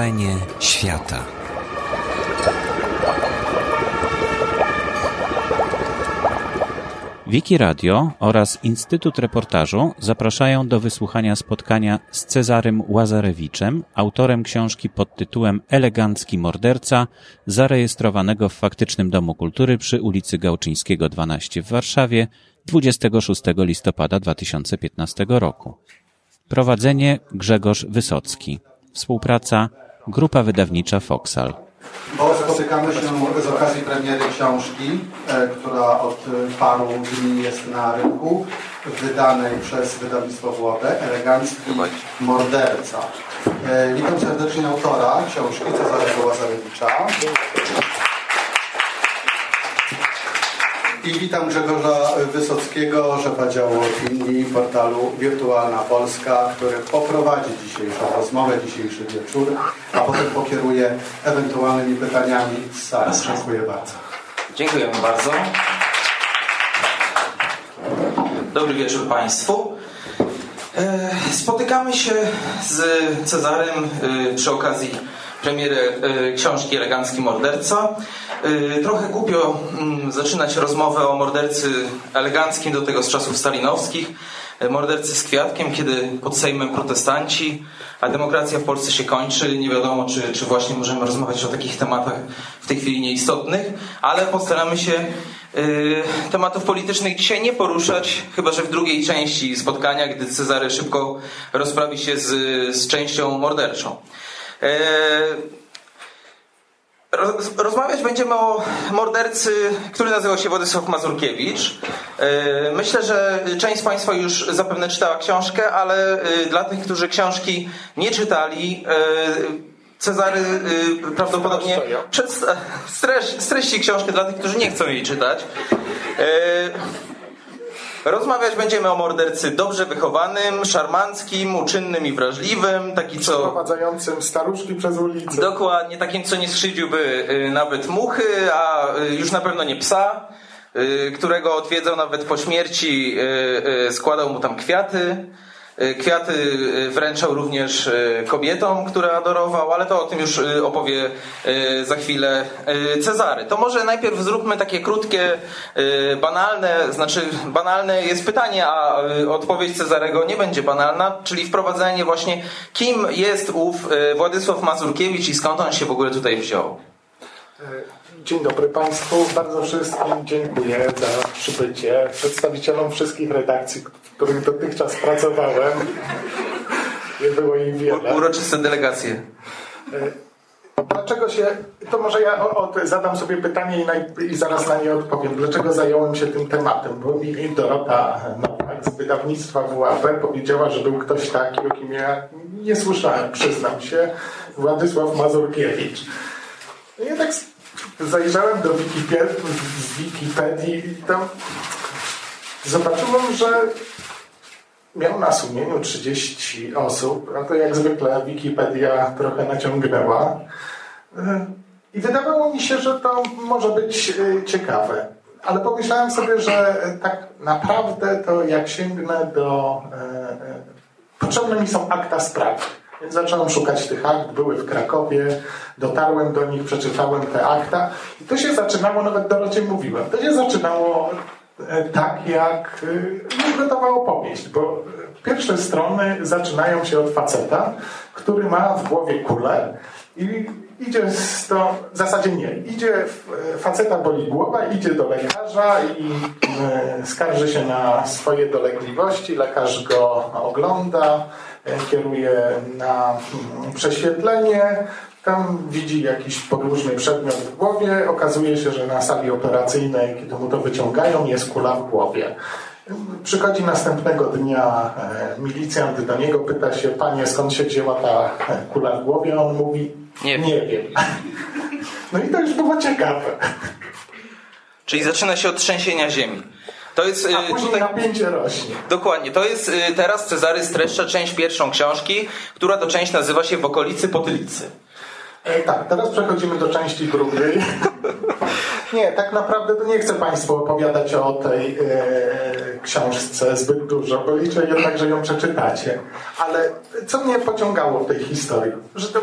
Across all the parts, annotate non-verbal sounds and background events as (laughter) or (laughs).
Wrażenie świata. Wiki Radio oraz Instytut Reportażu zapraszają do wysłuchania spotkania z Cezarym Łazarewiczem, autorem książki pod tytułem Elegancki morderca, zarejestrowanego w faktycznym Domu Kultury przy ulicy Gałczyńskiego 12 w Warszawie 26 listopada 2015 roku. Prowadzenie Grzegorz Wysocki. Współpraca Grupa Wydawnicza Foxal. Bo spotykamy się z okazji premiery książki, e, która od paru dni jest na rynku, wydanej przez wydawnictwo Włodę, Elegancki Morderca. E, witam serdecznie autora książki, Cezarego Łazarewicza. I witam Grzegorza Wysockiego, szefa działu opinii portalu Wirtualna Polska, który poprowadzi dzisiejszą rozmowę, dzisiejszy wieczór, a potem pokieruje ewentualnymi pytaniami z sali. Dziękuję bardzo. Dziękujemy bardzo. Dobry wieczór Państwu. E, spotykamy się z Cezarem e, przy okazji premiery e, książki Elegancki Morderca. Trochę głupio mm, zaczynać rozmowę o mordercy eleganckim, do tego z czasów stalinowskich, mordercy z kwiatkiem, kiedy pod Sejmem protestanci, a demokracja w Polsce się kończy. Nie wiadomo, czy, czy właśnie możemy rozmawiać o takich tematach w tej chwili nieistotnych, ale postaramy się tematów politycznych dzisiaj nie poruszać, chyba że w drugiej części spotkania, gdy Cezary szybko rozprawi się z, z częścią morderczą. Yy, Rozmawiać będziemy o mordercy, który nazywał się Władysław Mazurkiewicz. E, myślę, że część z Państwa już zapewne czytała książkę, ale e, dla tych, którzy książki nie czytali, e, Cezary prawdopodobnie streści książkę dla tych, którzy nie chcą jej czytać. Rozmawiać będziemy o mordercy dobrze wychowanym, szarmanckim, uczynnym i wrażliwym, taki co... Przeprowadzającym staruszki przez ulicę. Dokładnie, takim co nie skrzydziłby y, nawet muchy, a y, już na pewno nie psa, y, którego odwiedzał nawet po śmierci, składał mu tam kwiaty. E, kwiaty e, wręczał również e, kobietom, które adorował, ale to o tym już opowie za chwilę Cezary. To może najpierw zróbmy takie krótkie, banalne, znaczy banalne jest pytanie, a odpowiedź Cezarego nie będzie banalna, czyli wprowadzenie właśnie kim jest ów Władysław Mazurkiewicz i skąd on się w ogóle tutaj wziął. Dzień dobry Państwu. Bardzo wszystkim dziękuję za przybycie. Przedstawicielom wszystkich redakcji, których dotychczas pracowałem. Nie było im wiele. Uroczyste delegacje. E, dlaczego się, to może ja od, zadam sobie pytanie i, na, i, zaraz na nie odpowiem. Dlaczego zająłem się tym tematem? Bo mi Dorota Nowak z wydawnictwa WAP powiedziała, że był ktoś taki, o kim ja nie słyszałem, przyznam się, Władysław Mazurkiewicz. Ja tak zajrzałem do Wikipedii i tam zobaczyłem, że miał na sumieniu 30 osób, a to jak zwykle Wikipedia trochę naciągnęła. I wydawało mi się, że to może być e, ciekawe. Ale pomyślałem sobie, że tak naprawdę to jak sięgnę do... E, potrzebne mi są akta sprawy. Więc zacząłem szukać tych akt, były w Krakowie, dotarłem do nich, przeczytałem te akta i to się zaczynało, nawet Dorocie mówiłem, to się zaczynało tak, jak e, gotowa opowieść, bo pierwsze strony zaczynają się od faceta, który ma w głowie kulę i idzie z to, w zasadzie nie, idzie, e, faceta boli głowa, idzie do lekarza i skarży się na swoje dolegliwości, lekarz go ogląda, kieruje na mm, prześwietlenie, tam widzi jakiś podłużny przedmiot w głowie, okazuje się, że na sali operacyjnej, kiedy mu to wyciągają, jest kula w głowie. Przychodzi następnego dnia e, milicjant do niego, pyta się, panie, skąd się wzięła ta kula w głowie? A on mówi, nie, nie wiem. No i to już było ciekawe. Czyli zaczyna się od trzęsienia ziemi. To jest, A y, tutaj napięcie rośnie. Dokładnie. To jest teraz Cezary streszcza część pierwszą książki, która to część nazywa się W okolicy Potylicy. E, tak, teraz przechodzimy do części drugiej. nie, tak naprawdę to nie chcę Państwu opowiadać o tej e, książce zbyt dużo, bo liczę jednak, że ją przeczytacie. Ale co mnie pociągało w tej historii? Że to,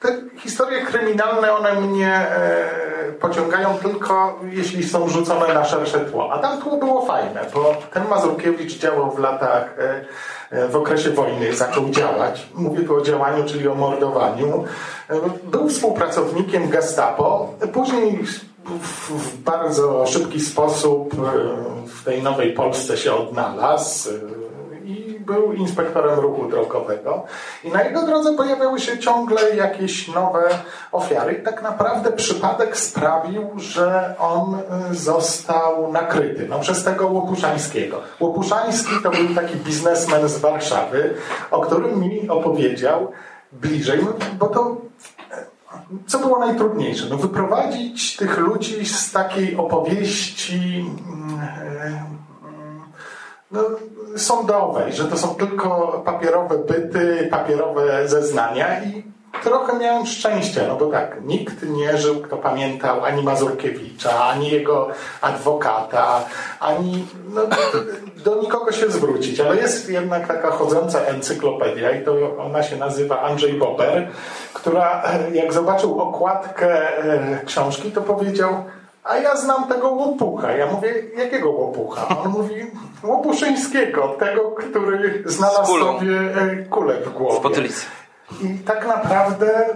te historie kryminalne, one mnie e, pociągają tylko, jeśli są rzucone na szersze tło. A tam tło było fajne, bo ten Mazurkiewicz działał w latach, e, w okresie wojny, zaczął działać. Mówię tu o działaniu, czyli o mordowaniu. E, był współpracownikiem Gestapo. Później w, bardzo szybki sposób e, w tej nowej Polsce się odnalazł e, był inspektorem ruchu drogowego. I na jego drodze pojawiały się ciągle jakieś nowe ofiary. I tak naprawdę przypadek sprawił, że on y, został nakryty no, przez tego Łopuszańskiego. Łopuszański to był taki biznesmen z Warszawy, o którym mi opowiedział bliżej, no, bo to e, co było najtrudniejsze? No, wyprowadzić tych ludzi z takiej opowieści mm, e, no, sądowej, że to są tylko papierowe byty, papierowe zeznania i trochę miałem szczęście, no bo tak, nikt nie żył, kto pamiętał ani Mazurkiewicza, ani jego adwokata, ani no, do nikogo się zwrócić, ale jest jednak taka chodząca encyklopedia i to ona się nazywa Andrzej Bober, która jak zobaczył okładkę e, książki, to powiedział a ja znam tego łopucha. Ja mówię, jakiego łopucha? On mówi, łopuszyńskiego, tego, który znalazł sobie e, kulę w głowie. I tak naprawdę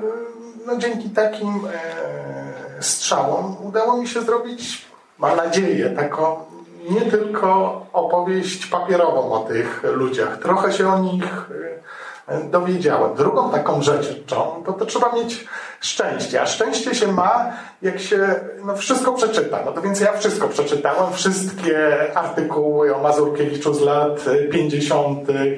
no, dzięki takim e, strzałom udało mi się zrobić, mam nadzieję, taką nie tylko opowieść papierową o tych ludziach. Trochę się o nich e, dowiedziałem. Drugą taką rzeczą, to, to trzeba mieć szczęście. A szczęście się ma, jak się no, wszystko przeczyta. No to więc ja wszystko przeczytałem, wszystkie artykuły o Mazurkiewiczu z lat 50., e, e,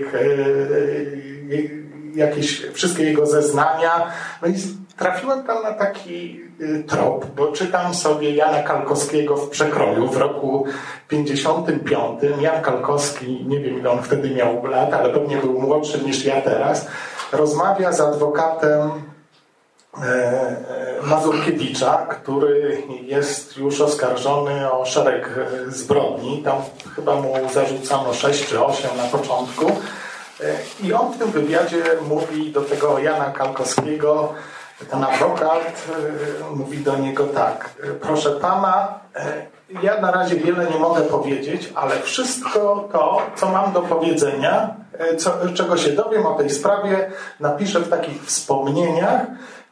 jakieś wszystkie jego zeznania. No i trafiłem tam na taki e, trop, bo czytam sobie Jana Kalkowskiego w przekroju w roku 55. Jan Kalkowski, nie wiem ile on wtedy miał lat, ale pewnie był młodszy niż ja teraz, rozmawia z adwokatem E, e, Mazurkiewicza, który jest już oskarżony o szereg e, zbrodni. Tam chyba mu zarzucano 6 czy 8 na początku. I on w tym wywiadzie mówi do tego Jana Kalkowskiego, ten adwokat mówi do niego tak, proszę pana, ja na razie wiele nie mogę powiedzieć, ale wszystko to, co mam do powiedzenia, co, czego się dowiem o tej sprawie, napiszę w takich wspomnieniach,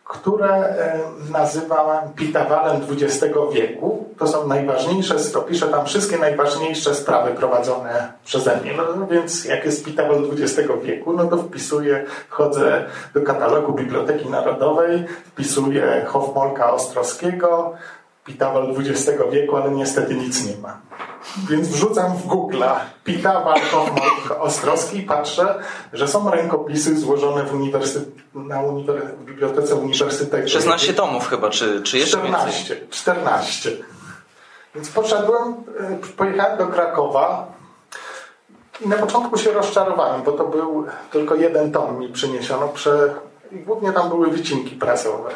które e, nazywałem pitawalem XX wieku. To są najważniejsze, to piszę tam wszystkie najważniejsze sprawy prowadzone przeze mnie. No, więc jak jest pitawal XX wieku, no to wpisuję, wchodzę do katalogu Biblioteki Narodowej, wpisuję Hofmolka Ostrowskiego, pitawal XX wieku, ale niestety nic nie ma. Więc wrzucam w Google'a Pitawal Hofmolk Ostrowski i patrzę, że są rękopisy złożone w, uniwersytet, na uniwer, w Bibliotece Uniwersytetu. 16 tomów chyba, czy, czy jeszcze 14, więcej? 14. Więc poszedłem, e, pojechałem do Krakowa i na początku się rozczarowałem, bo to był tylko jeden tom mi przyniesiono. Prze... I głównie tam były wycinki prasowe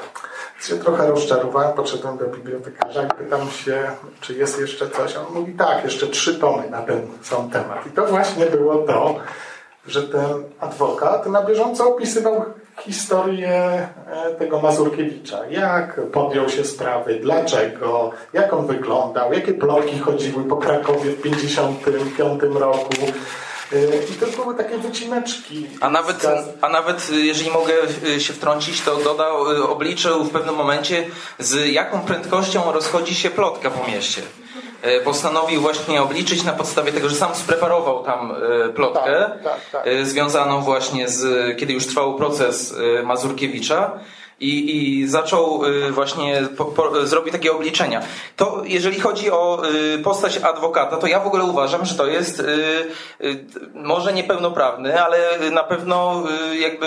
się trochę rozczarowałem, podszedłem do bibliotekarza i pytam się, czy jest jeszcze coś. On mówi, tak, jeszcze trzy tomy na ten sam temat. I to właśnie było to, że ten adwokat na bieżąco opisywał historię e, tego Mazurkiewicza. Jak podjął się sprawy, dlaczego, jak on wyglądał, jakie plotki chodziły po Krakowie w 1955 roku. E, I to były takie wycineczki. A nawet, a nawet y, jeżeli mogę y, się wtrącić, to dodał, y, obliczył w pewnym momencie, z jaką prędkością rozchodzi się plotka po mieście. Postanowił właśnie obliczyć na podstawie tego, że sam spreparował tam plotkę tak, tak, tak. związaną właśnie z, kiedy już trwał proces Mazurkiewicza i, i zaczął y, właśnie po, po, zrobić takie obliczenia. To jeżeli chodzi o y, postać adwokata, to ja w ogóle uważam, że to jest y, może niepełnoprawny, ale na pewno jakby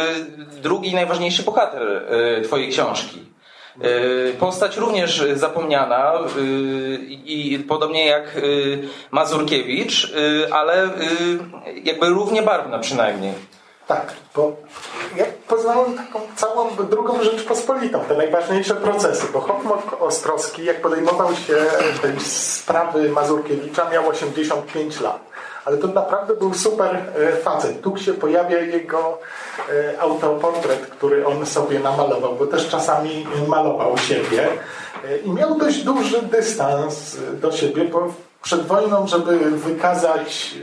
drugi najważniejszy bohater twojej książki. Postać również zapomniana i podobnie jak Mazurkiewicz, ale jakby równie barwna przynajmniej. Tak, bo ja poznałem taką całą drugą Rzeczpospolitą, te najważniejsze procesy, bo Hoffman Ostrowski, jak podejmował się tej sprawy Mazurkiewicza, miał 85 lat, ale to naprawdę był super facet. Tu się pojawia jego autoportret, który on sobie namalował, bo też czasami malował siebie. I miał dość duży dystans do siebie, bo przed wojną, żeby wykazać,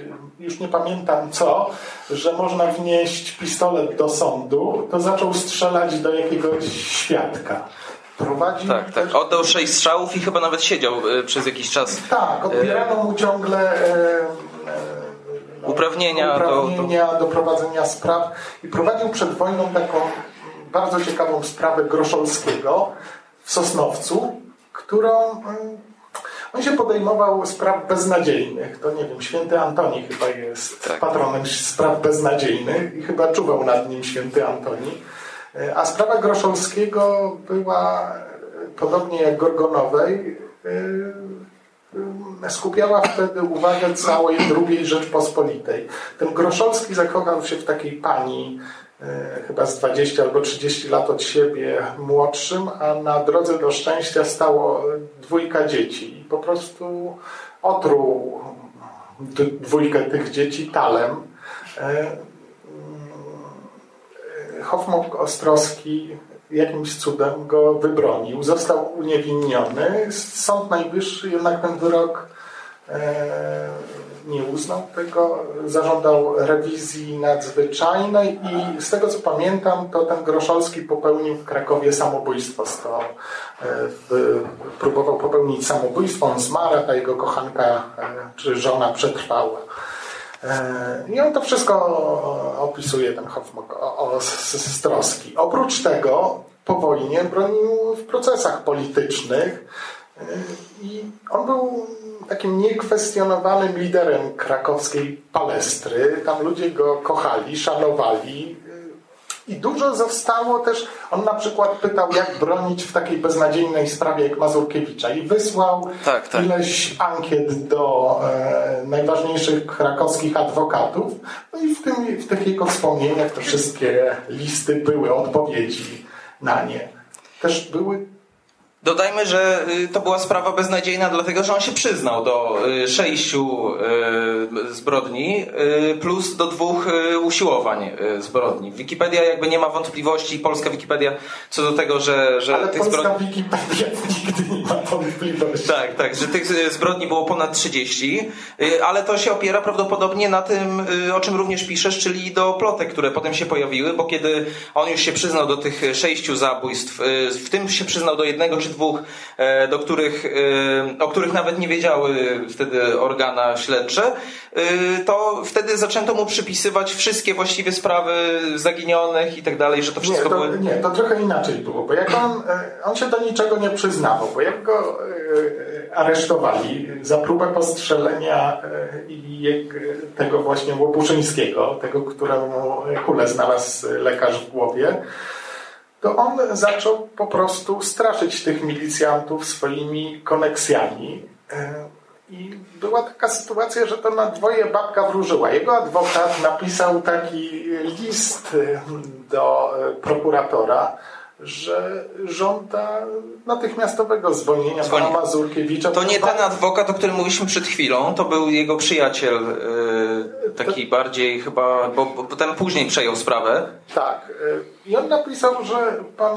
już nie pamiętam co, że można wnieść pistolet do sądu, to zaczął strzelać do jakiegoś świadka. Prowadził tak, tak. Oddał sześć strzałów i chyba nawet siedział e, przez jakiś czas. Tak, odbierano mu ciągle e, e, uprawnienia, uprawnienia do, do... do prowadzenia spraw i prowadził przed wojną taką bardzo ciekawą sprawę Groszolskiego w Sosnowcu, którą mm, on się podejmował spraw beznadziejnych. To nie wiem, święty Antoni chyba jest tak. patronem spraw beznadziejnych i chyba czuwał nad nim święty Antoni. E, a sprawa Groszowskiego była, e, podobnie jak Gorgonowej, e, skupiała wtedy uwagę całej II Rzeczpospolitej. Ten Groszowski zakochał się w takiej pani, chyba z 20 albo 30 lat od siebie młodszym, a na drodze do szczęścia stało dwójka dzieci. I po prostu otruł dwójkę tych dzieci talem. Hoffman Ostrowski jakimś cudem go wybronił. Został uniewinniony. Sąd Najwyższy jednak ten wyrok e, nie uznał tego, zażądał rewizji nadzwyczajnej i z tego co pamiętam, to ten Groszolski popełnił w Krakowie samobójstwo. To, e, w, próbował popełnić samobójstwo, on zmarł, a jego kochanka e, czy żona przetrwała. E, I on to wszystko opisuje, ten Hoffman, o, z, troski. Oprócz tego po wojnie bronił w procesach politycznych i on był takim niekwestionowanym liderem krakowskiej palestry. Tam ludzie go kochali, szanowali. I dużo zostało też, on na przykład pytał, jak bronić w takiej beznadziejnej sprawie jak Mazurkiewicza i wysłał tak, tak. ileś ankiet do e, najważniejszych krakowskich adwokatów. No i w, tym, w tych jego wspomnieniach te wszystkie listy były odpowiedzi na nie. Też były Dodajmy, że y, to była sprawa beznadziejna, dlatego że on się przyznał do y, sześciu y, zbrodni plus do dwóch usiłowań zbrodni. Wikipedia jakby nie ma wątpliwości, polska Wikipedia co do tego, że, że Ale tych zbrodni. Wikipedia (laughs) nigdy nie. Tak, tak, że tych zbrodni było ponad 30, ale to się opiera prawdopodobnie na tym, o czym również piszesz, czyli do plotek, które potem się pojawiły, bo kiedy on już się przyznał do tych sześciu zabójstw, w tym się przyznał do jednego czy dwóch, e, do których, e, o których nawet nie wiedziały wtedy organa śledcze, e, to wtedy zaczęto mu przypisywać wszystkie właściwie sprawy zaginionych i tak dalej, że to wszystko nie, to, były... Nie, to trochę inaczej było, bo jak on, on się do niczego nie przyznawał, bo jak go aresztowali za próbę postrzelenia tego właśnie Łopuszyńskiego, tego, któremu kulę znalazł lekarz w głowie, to on zaczął po prostu straszyć tych milicjantów swoimi koneksjami. E, I była taka sytuacja, że to na dwoje babka wróżyła. Jego adwokat napisał taki list e, do e, prokuratora, że żąda natychmiastowego zwolnienia pana Mazurkiewicza. To nie ten adwokat, o którym mówiliśmy przed chwilą, to był jego przyjaciel, yy, taki to... bardziej chyba, bo, bo potem później przejął sprawę. Tak. I on napisał, że pan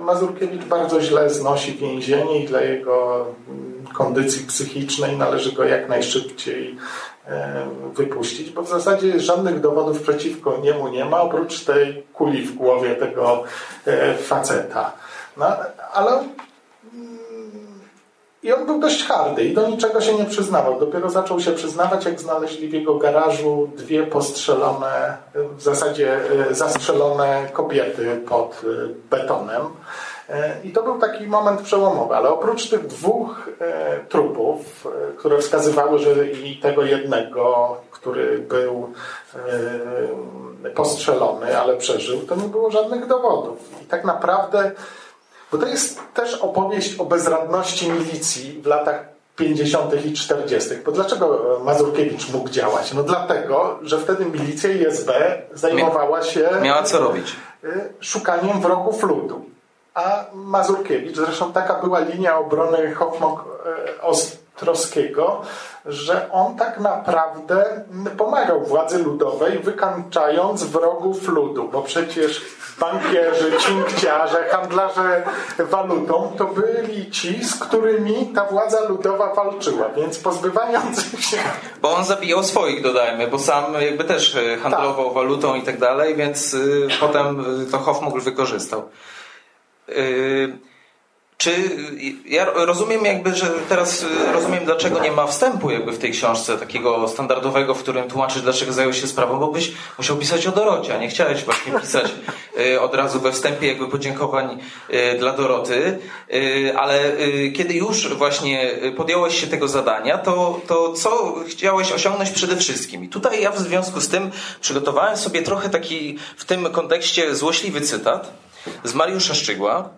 Mazurkiewicz bardzo źle znosi więzienie i dla jego mm, kondycji psychicznej należy go jak najszybciej E, wypuścić, bo w zasadzie żadnych dowodów przeciwko niemu nie ma, oprócz tej kuli w głowie tego faceta. No, ale i on był dość hardy i do niczego się nie przyznawał. Dopiero zaczął się przyznawać, jak znaleźli w jego garażu dwie postrzelone, w zasadzie e, zastrzelone kobiety pod betonem. E, I to był taki moment przełomowy, ale oprócz tych dwóch e, trupów, e, które wskazywały, że i tego jednego, który był postrzelony, ale przeżył, to nie było żadnych dowodów. I tak naprawdę, bo to jest też opowieść o bezradności milicji w latach 50. i 40. Bo dlaczego Mazurkiewicz mógł działać? No dlatego, że wtedy milicja i SB zajmowała się. Miała co robić. Szukaniem wrogów ludu a Mazurkiewicz. Zresztą taka była linia obrony Hoffman Troskiego, że on tak naprawdę pomagał władzy ludowej, wykańczając wrogów ludu, bo przecież bankierzy, cinkciarze, handlarze walutą to byli ci, z którymi ta władza ludowa walczyła, więc pozbywając się... Bo on zabijał swoich, dodajmy, bo sam jakby też e, handlował tak. walutą i tak dalej, więc y, potem to Hoffmogl wykorzystał. Y, czy ja rozumiem jakby, że teraz y, rozumiem, dlaczego nie ma wstępu jakby w tej książce takiego standardowego, w którym tłumaczysz, dlaczego zajął się sprawą, bo byś musiał pisać o Dorocie, a nie chciałeś właśnie pisać (laughs) y, od razu we wstępie jakby podziękowań dla Doroty, ale kiedy już właśnie podjąłeś się tego zadania, to, to co chciałeś osiągnąć przede wszystkim? I tutaj ja w związku z tym przygotowałem sobie trochę taki w tym kontekście złośliwy cytat z Mariusza Szczygła,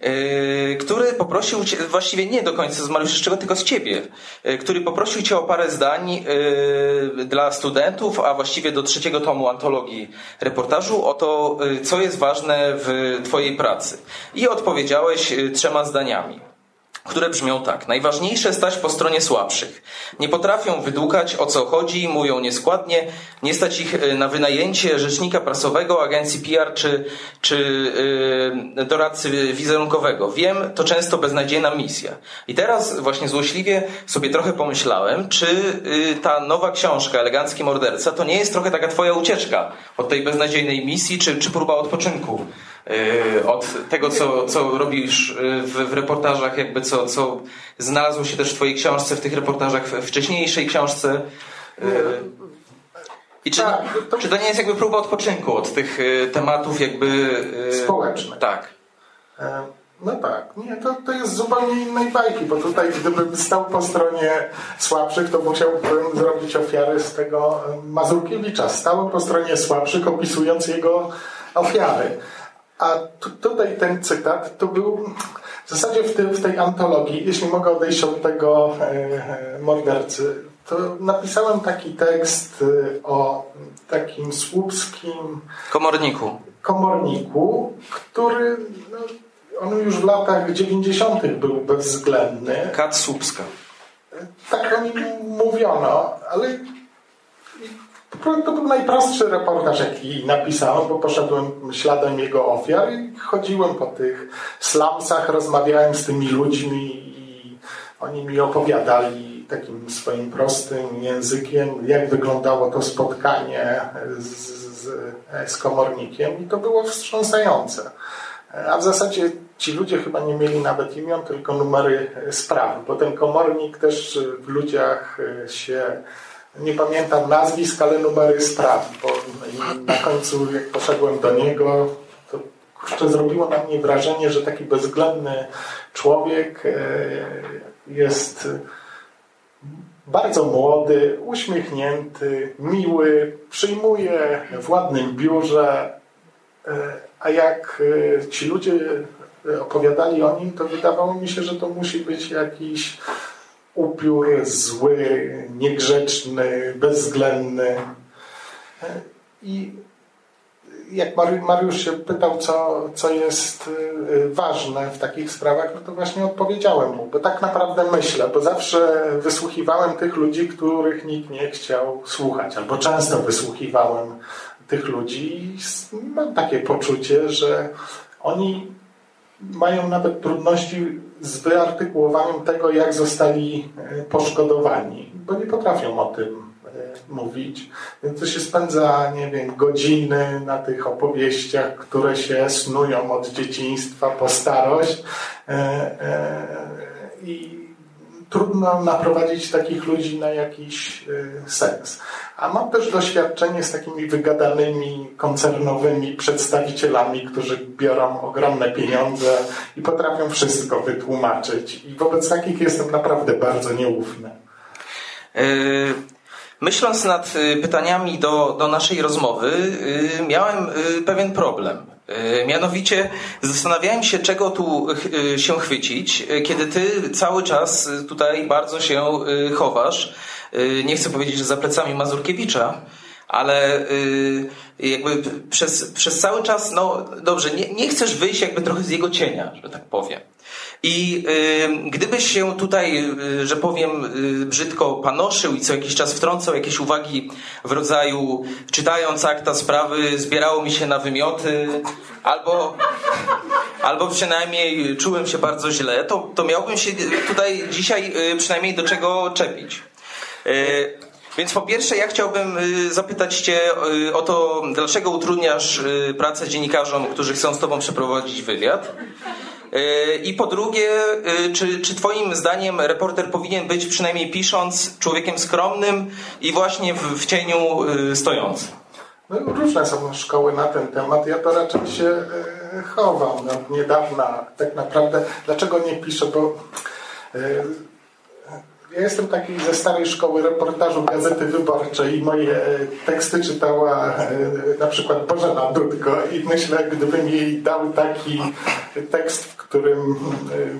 Yy, który poprosił cię, właściwie nie do końca z Mariusza Szczegół, tylko z ciebie, yy, który poprosił cię o parę zdań yy, dla studentów, a właściwie do trzeciego tomu antologii reportażu o to, co jest ważne w twojej pracy. I odpowiedziałeś trzema zdaniami które brzmią tak. Najważniejsze stać po stronie słabszych. Nie potrafią wydłukać o co chodzi, mówią nieskładnie, nie stać ich e, na wynajęcie rzecznika prasowego, agencji PR czy, czy yy, doradcy wizerunkowego. Wiem, to często beznadziejna misja. I teraz właśnie złośliwie sobie trochę pomyślałem, czy yy, ta nowa książka, Elegancki Morderca, to nie jest trochę taka twoja ucieczka od tej beznadziejnej misji, czy, czy próba odpoczynku Y, od tego, co, co robisz y, w, w, reportażach, jakby co, co znalazło się też w Twojej książce, w tych reportażach, w wcześniejszej książce. Y, I czy, tak, to... czy to nie jest jakby próba odpoczynku od tych tematów jakby... Społecznych. Tak. E, no tak, nie, to, to jest zupełnie innej bajki, bo tutaj gdybym stał po stronie słabszych, to musiałbym zrobić ofiarę z tego Mazurkiewicza. Stałem po stronie słabszych, opisując jego ofiary. A tutaj ten cytat to był w zasadzie w, tym, w tej antologii, jeśli mogę odejść od tego e, e, mordercy, to napisałem taki tekst e, o takim słupskim komorniku, komorniku który no, on już w latach 90. był bezwzględny. Kat Słupska. Tak o nim mówiono, ale to był najprostszy reportaż, jaki napisałem, bo poszedłem śladem jego ofiar i chodziłem po tych slumsach, rozmawiałem z tymi ludźmi i oni mi opowiadali takim swoim prostym językiem, jak wyglądało to spotkanie z, z, z komornikiem i to było wstrząsające. A w zasadzie ci ludzie chyba nie mieli nawet imion, tylko numery spraw, bo ten komornik też w ludziach się nie pamiętam nazwisk, ale numery spraw, bo na końcu jak poszedłem do niego, to kurczę, zrobiło na mnie wrażenie, że taki bezwzględny człowiek e, jest bardzo młody, uśmiechnięty, miły, przyjmuje w ładnym biurze, e, a jak e, ci ludzie opowiadali o nim, to wydawało mi się, że to musi być jakiś upiór, zły, niegrzeczny, bezwzględny. I jak Mariusz się pytał, co, co jest y, ważne w takich sprawach, no to właśnie odpowiedziałem mu, bo tak naprawdę myślę, bo zawsze wysłuchiwałem tych ludzi, których nikt nie chciał słuchać, albo często wysłuchiwałem tych ludzi i mam takie poczucie, że oni mają nawet trudności z wyartykułowaniem tego, jak zostali e, poszkodowani, bo nie potrafią o tym e, mówić. Więc to się spędza, nie wiem, godziny na tych opowieściach, które się snują od dzieciństwa po starość. E, I trudno naprowadzić takich ludzi na jakiś sens. A mam też doświadczenie z takimi wygadanymi koncernowymi przedstawicielami, którzy biorą ogromne pieniądze i potrafią wszystko wytłumaczyć. I wobec takich jestem naprawdę bardzo nieufny. Yy, myśląc nad y, pytaniami do, do naszej rozmowy, miałem pewien problem. Mianowicie zastanawiałem się, czego tu się chwycić, kiedy ty cały czas tutaj bardzo się chowasz. Nie chcę powiedzieć, że za plecami Mazurkiewicza, ale jakby przez, przez cały czas, no dobrze, nie, nie chcesz wyjść jakby trochę z jego cienia, że tak powiem. I y, gdybyś się tutaj, y, że powiem y, brzydko, panoszył i co jakiś czas wtrącał jakieś uwagi w rodzaju czytając akta sprawy, zbierało mi się na wymioty, albo, albo przynajmniej czułem się bardzo źle, to, to miałbym się tutaj dzisiaj y, przynajmniej do czego czepić. Y, więc po pierwsze, ja chciałbym y, zapytać Cię o to, dlaczego utrudniasz pracę dziennikarzom, którzy chcą z Tobą przeprowadzić wywiad. I po drugie, czy, czy Twoim zdaniem reporter powinien być przynajmniej pisząc człowiekiem skromnym i właśnie w, w cieniu stojącym? No, różne są szkoły na ten temat. Ja to raczej się e, chowam. No, niedawna tak naprawdę. Dlaczego nie piszę? Bo ja jestem taki ze starej szkoły reportażu Gazety Wyborczej i moje e, teksty czytała na przykład Bożena Dudko i myślę, gdybym jej dał taki tekst, w którym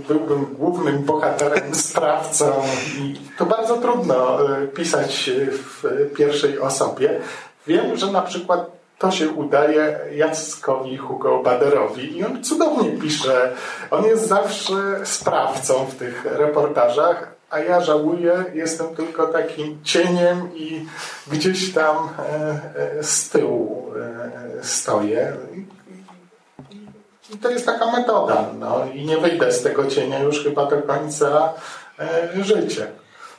byłbym głównym bohaterem, (laughs) sprawcą i to bardzo trudno pisać w pierwszej osobie. Wiem, że na przykład to się udaje Jackowi Hugo Baderowi i on cudownie pisze. On jest zawsze sprawcą w tych reportażach, a ja żałuję, jestem tylko takim cieniem i gdzieś tam e, e, z tyłu e, stoję. I to jest taka metoda. No, I nie wyjdę z tego cienia już chyba do końca życia.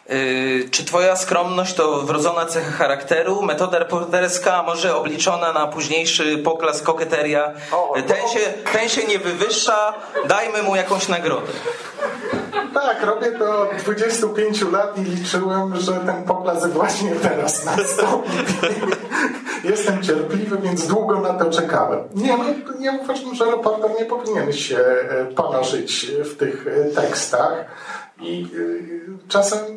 Yy, czy twoja skromność to wrodzona cecha charakteru, metoda reporterska, może obliczona na późniejszy poklas koketeria? Ten się, ten się nie wywyższa, dajmy mu jakąś nagrodę. Tak, robię od 25 lat i liczyłem, że ten poklas właśnie teraz nastąpi. (laughs) Jestem cierpliwy, więc długo na to czekałem. Nie, no, ja uważam, że reporter nie powinien się e, panoszyć w tych tekstach i e, czasem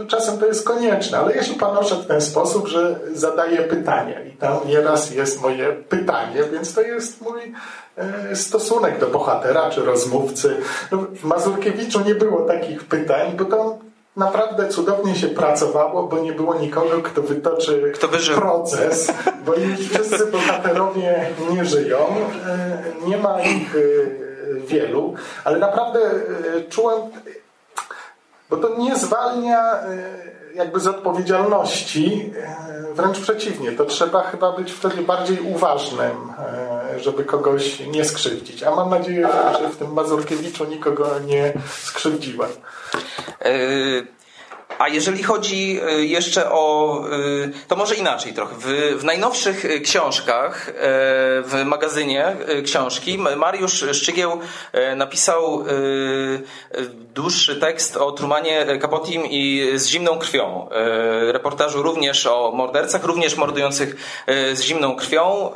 no czasem to jest konieczne, ale ja się panoszę w ten sposób, że zadaję pytania i tam nieraz jest moje pytanie, więc to jest mój e, stosunek do bohatera czy rozmówcy. No, w Mazurkiewiczu nie było takich pytań, bo tam naprawdę cudownie się pracowało, bo nie było nikogo, kto wytoczy kto proces, bo wszyscy bohaterowie nie żyją, e, nie ma ich e, wielu, ale naprawdę czułem bo to nie zwalnia e, jakby z odpowiedzialności, e, wręcz przeciwnie, to trzeba chyba być wtedy bardziej uważnym, e, żeby kogoś nie skrzywdzić. A mam nadzieję, że w tym Mazurkiewiczu nikogo nie skrzywdziłem. A jeżeli chodzi y, jeszcze o. Y, to może inaczej trochę. W, w najnowszych y, książkach, w magazynie książki, Mariusz Szczygieł napisał dłuższy tekst o Trumanie Kapotim i z zimną krwią. Reportażu również o mordercach, również mordujących z zimną krwią,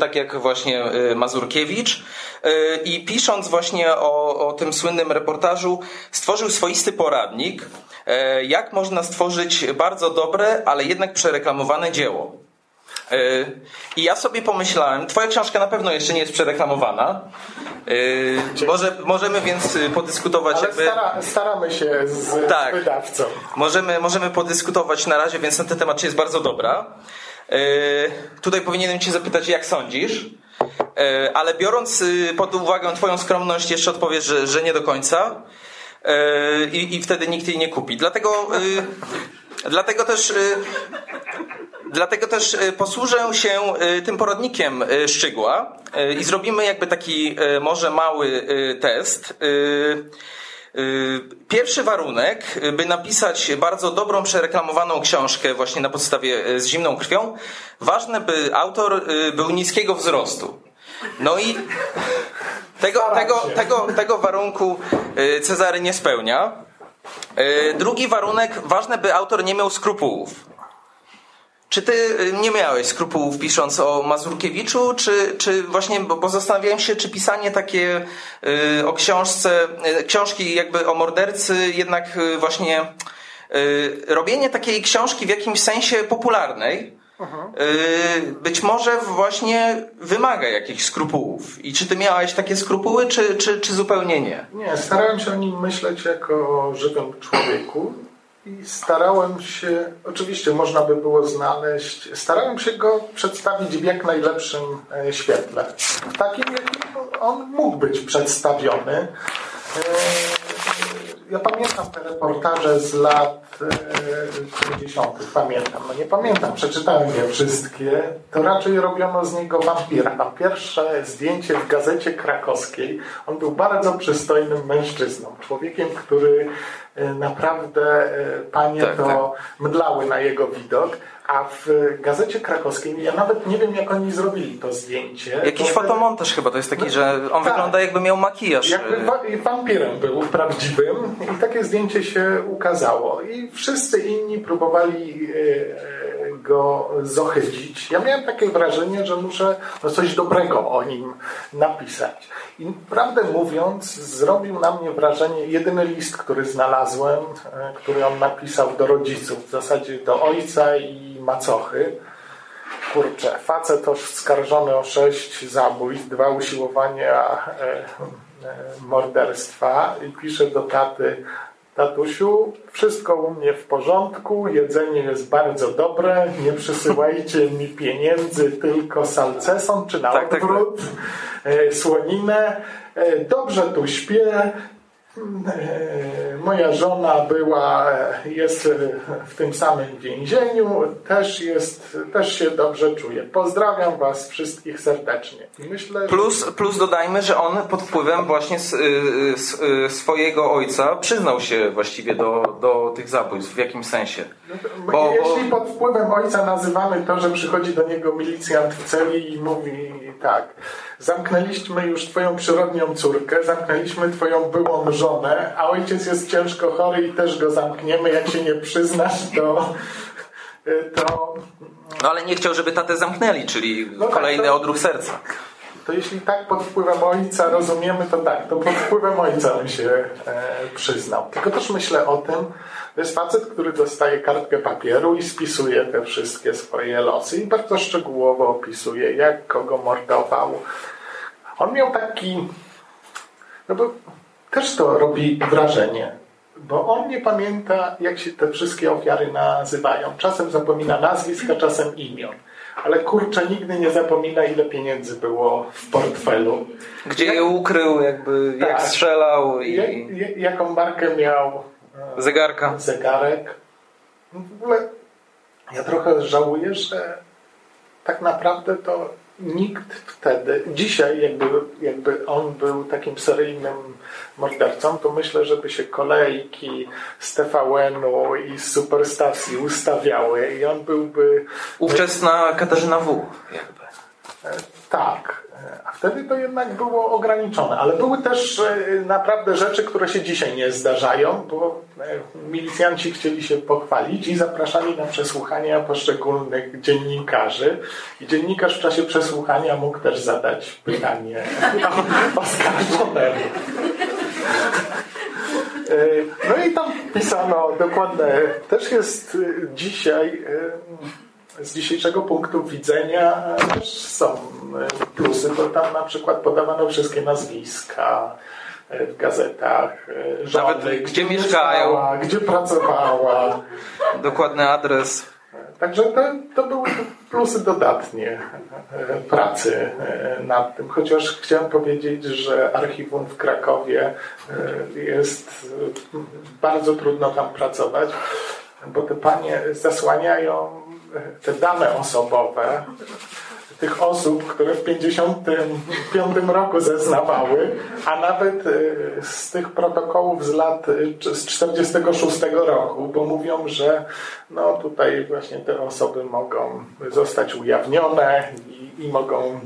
tak jak właśnie Mazurkiewicz. I pisząc właśnie o, o tym słynnym reportażu, stworzył swoisty poradnik jak można stworzyć bardzo dobre, ale jednak przereklamowane dzieło. E, I ja sobie pomyślałem, twoja książka na pewno jeszcze nie jest przereklamowana. E, może, możemy więc podyskutować. Ale jakby... stara, staramy się z tak, wydawcą. Możemy, możemy podyskutować na razie, więc na ten temat czy jest bardzo dobra. Tutaj powinienem cię zapytać, jak sądzisz? Ale biorąc pod uwagę twoją skromność, jeszcze odpowiesz, że, że nie do końca. E, i, i wtedy nikt jej nie kupi. Dlatego, e, dlatego też e, Dlatego też posłużę się tym poradnikiem Szczygła i zrobimy jakby taki może mały test. Pierwszy warunek, by napisać bardzo dobrą, przereklamowaną książkę właśnie na podstawie z zimną krwią, ważne, by autor był niskiego wzrostu. No i tego, tego, tego, tego warunku y, Cezary nie spełnia. Y, drugi warunek, ważne by autor nie miał skrupułów. Czy ty y, nie miałeś skrupułów pisząc o Mazurkiewiczu, czy, czy właśnie, bo zastanawiałem się, czy pisanie takie o książce, książki jakby o mordercy, jednak właśnie robienie takiej książki w jakimś sensie popularnej, Y, być może właśnie wymaga jakichś skrupułów. I czy ty miałeś takie skrupuły, czy, czy, czy zupełnie nie? Nie, starałem się o nim myśleć jako o żywym człowieku i starałem się, oczywiście można by było znaleźć, starałem się go przedstawić w jak najlepszym e, świetle. W takim, jakim on mógł być przedstawiony. E, ja pamiętam te reportaże z lat 50. Pamiętam, no nie pamiętam, przeczytałem je wszystkie. To raczej robiono z niego wampira. Tam pierwsze zdjęcie w gazecie krakowskiej. On był bardzo przystojnym mężczyzną. Człowiekiem, który e, naprawdę e, panie tak, to tak. mdlały na jego widok. A w gazecie krakowskiej, ja nawet nie wiem, jak oni zrobili to zdjęcie. Jakiś fotomontaż chyba, to jest taki, że on tak, wygląda jakby miał makijaż. Jakby wa wampirem był prawdziwym i takie zdjęcie się ukazało. I wszyscy inni próbowali e, go zohydzić. Ja miałem takie wrażenie, że muszę no coś dobrego o nim napisać. I prawdę mówiąc, zrobił na mnie wrażenie jedyny list, który znalazłem, e, który on napisał do rodziców, w zasadzie do ojca i macochy. Kurczę, facet oskarżony o sześć zabójstw, dwa usiłowania e, e, morderstwa i pisze do taty Tatusiu, wszystko u mnie w porządku, jedzenie jest bardzo dobre, nie przysyłajcie mi pieniędzy, tylko salceson, czy na tak, odwrót, tak, tak. słoninę. Dobrze tu śpię, E, moja żona była, jest w tym samym więzieniu, też, jest, też się dobrze czuje. Pozdrawiam Was wszystkich serdecznie. Myślę, plus, że... plus dodajmy, że on pod wpływem właśnie z, z, swojego ojca przyznał się właściwie do, do tych zabójstw w jakimś sensie. No bo, jeśli pod wpływem ojca nazywamy to, że przychodzi do niego milicjant w celi i mówi tak, zamknęliśmy już Twoją przyrodnią córkę, zamknęliśmy Twoją byłą żonę, a ojciec jest ciężko chory i też go zamkniemy. Jak się nie przyznasz, to. to... No ale nie chciał, żeby tatę zamknęli, czyli no tak, kolejny tak, to, odruch serca. To jeśli tak pod wpływem ojca rozumiemy, to tak, to pod wpływem ojca on się e, przyznał. Tylko też myślę o tym, to jest facet, który dostaje kartkę papieru i spisuje te wszystkie swoje losy i bardzo szczegółowo opisuje, jak kogo mordował. On miał taki. No bo też to robi wrażenie, bo on nie pamięta, jak się te wszystkie ofiary nazywają. Czasem zapomina nazwiska, czasem imion. Ale kurczę, nigdy nie zapomina, ile pieniędzy było w portfelu. Gdzie jak, je ukrył, jakby, tak, jak strzelał. I... Jak, jaką markę miał Zegarka. Zegarek. W ogóle ja trochę żałuję, że tak naprawdę to nikt wtedy, dzisiaj jakby, jakby on był takim seryjnym mordercą, to myślę, żeby się kolejki z TVN-u i z superstacji ustawiały i on byłby... Ówczesna Katarzyna W. jakby. E, tak. A wtedy to jednak było ograniczone, ale były też e, naprawdę rzeczy, które się dzisiaj nie zdarzają, bo e, milicjanci chcieli się pochwalić i zapraszali na przesłuchania poszczególnych dziennikarzy. I dziennikarz w czasie przesłuchania mógł też zadać pytanie (laughs) oskarżonemu. E, no i tam pisano dokładne, też jest dzisiaj z dzisiejszego punktu widzenia też są e, plusy, bo tam na przykład podawano wszystkie nazwiska e, w gazetach, e, żony, Nawet gdzie, gdzie mieszkają, gdzie pracowała. Dokładny adres. Także to, to były plusy dodatnie pracy nad tym. Chociaż chciałem powiedzieć, że archiwum w Krakowie jest bardzo trudno tam pracować, bo te panie zasłaniają te dane osobowe tych osób, które w 1955 roku zeznawały, a nawet y, z tych protokołów z lat y, z 46 roku, bo mówią, że no tutaj właśnie te osoby mogą zostać ujawnione i, i mogą,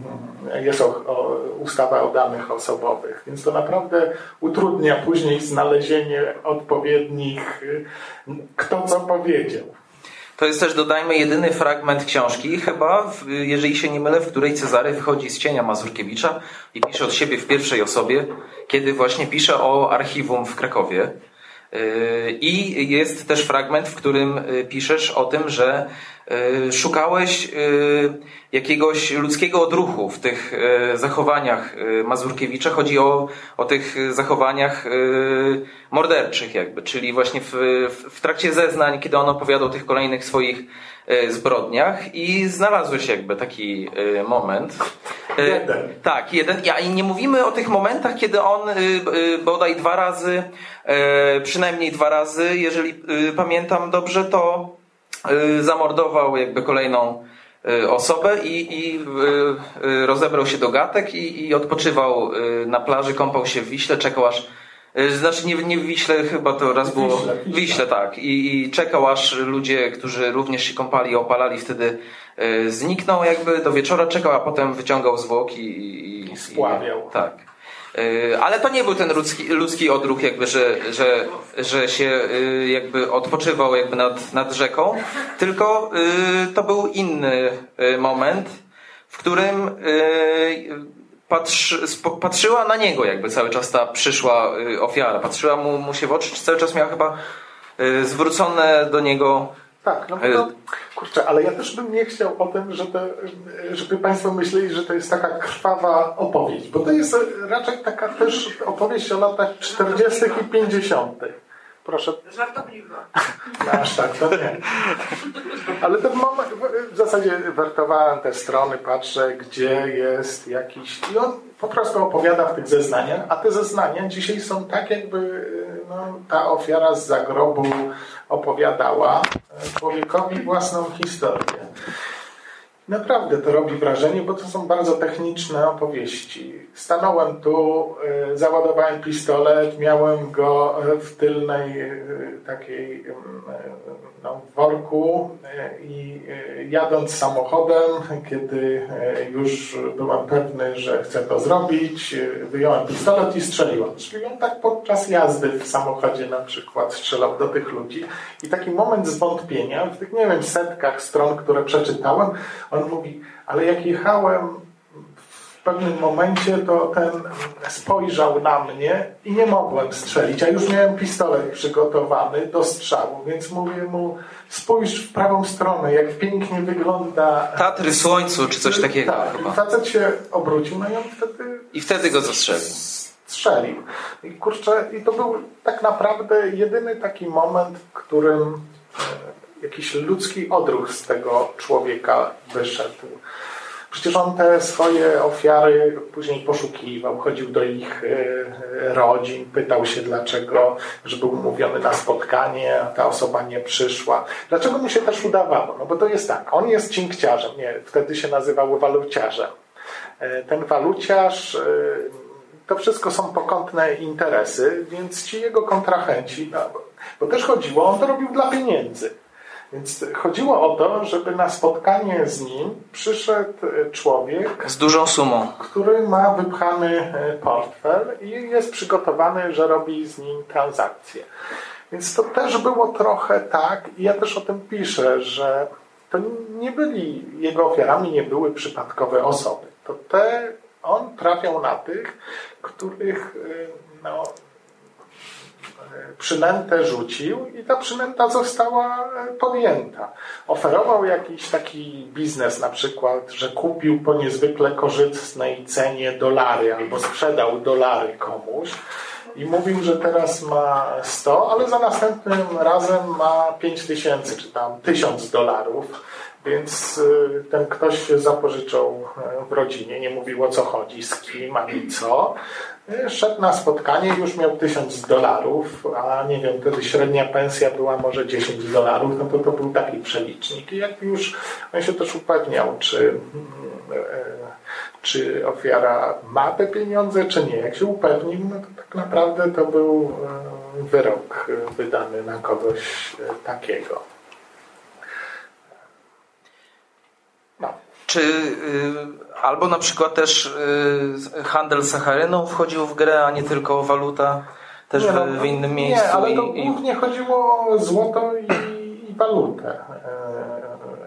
jest o, o, ustawa o danych osobowych, więc to naprawdę utrudnia później znalezienie odpowiednich, y, kto co powiedział. To jest też, dodajmy, jedyny fragment książki, chyba, jeżeli się nie mylę, w której Cezary wychodzi z cienia Mazurkiewicza i pisze od siebie w pierwszej osobie, kiedy właśnie pisze o archiwum w Krakowie. I jest też fragment, w którym piszesz o tym, że szukałeś jakiegoś ludzkiego odruchu w tych zachowaniach Mazurkiewicza. Chodzi o, o tych zachowaniach morderczych jakby, czyli właśnie w, w trakcie zeznań, kiedy on opowiadał o tych kolejnych swoich zbrodniach i znalazłeś jakby taki moment. Jeden. Tak, jeden. Ja, I nie mówimy o tych momentach, kiedy on bodaj dwa razy, przynajmniej dwa razy, jeżeli pamiętam dobrze, to zamordował jakby kolejną osobę i, i rozebrał się do gatek i, i odpoczywał na plaży, kąpał się w Wiśle, czekał aż znaczy nie, nie w Wiśle chyba to raz było. Wiśle, w Wiśle, tak. I, I czekał aż ludzie, którzy również się kąpali, opalali, wtedy y, zniknął jakby do wieczora, czekał, a potem wyciągał zwłoki i, I spławiał. I, tak. Y, ale to nie był ten ludzki, ludzki odruch, jakby, że, że, że się y, jakby odpoczywał jakby nad, nad rzeką, tylko to był inny moment, w którym patrzy, patrzyła na niego jakby cały czas ta przyszła ofiara. Patrzyła mu, mu się w oczy, cały czas miała chyba zwrócone do niego tak, no to, kurczę, ale ja też bym nie chciał o tym, żeby, żeby Państwo myśleli, że to jest taka krwawa opowieść, bo to jest raczej taka też opowieść o latach 40. i 50. Proszę. Żartobliwa. (laughs) Aż tak, to nie. Ale ten moment, w zasadzie wertowałem te strony, patrzę, gdzie jest jakiś... I on po prostu opowiada w tych zeznaniach, a te zeznania dzisiaj są tak, jakby no, ta ofiara z zagrobu opowiadała człowiekowi własną historię. Naprawdę to robi wrażenie, bo to są bardzo techniczne opowieści. Stanąłem tu, y, załadowałem pistolet, miałem go w tylnej y, takiej no, worku i jadąc samochodem, kiedy już byłem pewny, że chcę to zrobić, wyjąłem pistolet i strzeliłem. Czyli on tak podczas jazdy w samochodzie na przykład strzelał do tych ludzi. I taki moment zwątpienia w tych, nie wiem, setkach stron, które przeczytałem, on mówi, ale jak jechałem w pewnym momencie, to ten spojrzał na mnie i nie mogłem strzelić, a już miałem pistolet przygotowany do strzału, więc mówię mu, spójrz w prawą stronę, jak pięknie wygląda... Tatry słońcu, czy coś takiego tak, chyba. Facet się obrócił, no i on wtedy... I wtedy go zastrzelił. Strzelił. I kurczę, i to był tak naprawdę jedyny taki moment, w którym e, jakiś ludzki odruch z tego człowieka wyszedł. Przecież on te swoje ofiary później poszukiwał, chodził do ich e, rodzin, pytał się dlaczego, że był umówiony na spotkanie, a ta osoba nie przyszła. Dlaczego mu się też udawało? No bo to jest tak, on jest cinkciarzem, nie, wtedy się nazywał waluciarzem. E, ten waluciarz to wszystko są pokątne interesy, więc ci jego kontrahenci, no, bo też chodziło, on to robił dla pieniędzy. Więc chodziło o to, żeby na spotkanie z nim przyszedł człowiek z dużą sumą, który ma wypchany portfel i jest przygotowany, że robi z nim transakcje. Więc to też było trochę tak, i ja też o tym piszę, że to nie byli, jego ofiarami nie były przypadkowe osoby. To te, on trafiał na tych, których no, przynętę rzucił i ta przynęta została podjęta. Oferował jakiś taki biznes na przykład, że kupił po niezwykle korzystnej cenie dolary albo sprzedał dolary komuś i mówił, że teraz ma 100, ale za następnym razem ma 5 tysięcy czy tam 1000 dolarów. Więc ten ktoś się zapożyczał w rodzinie, nie mówił o co chodzi, z kim, ani co. Szedł na spotkanie, już miał 1000 dolarów, a nie wiem, wtedy średnia pensja była może 10 dolarów, no to to był taki przelicznik. I jak już on się też upewniał, czy, czy ofiara ma te pieniądze, czy nie. Jak się upewnił, no to tak naprawdę to był wyrok wydany na kogoś takiego. Czy y, albo na przykład też y, handel sacharyną wchodził w grę, a nie tylko waluta też nie, no, w, w, innym miejscu? Nie, ale to i, głównie chodziło o złoto i, i walutę,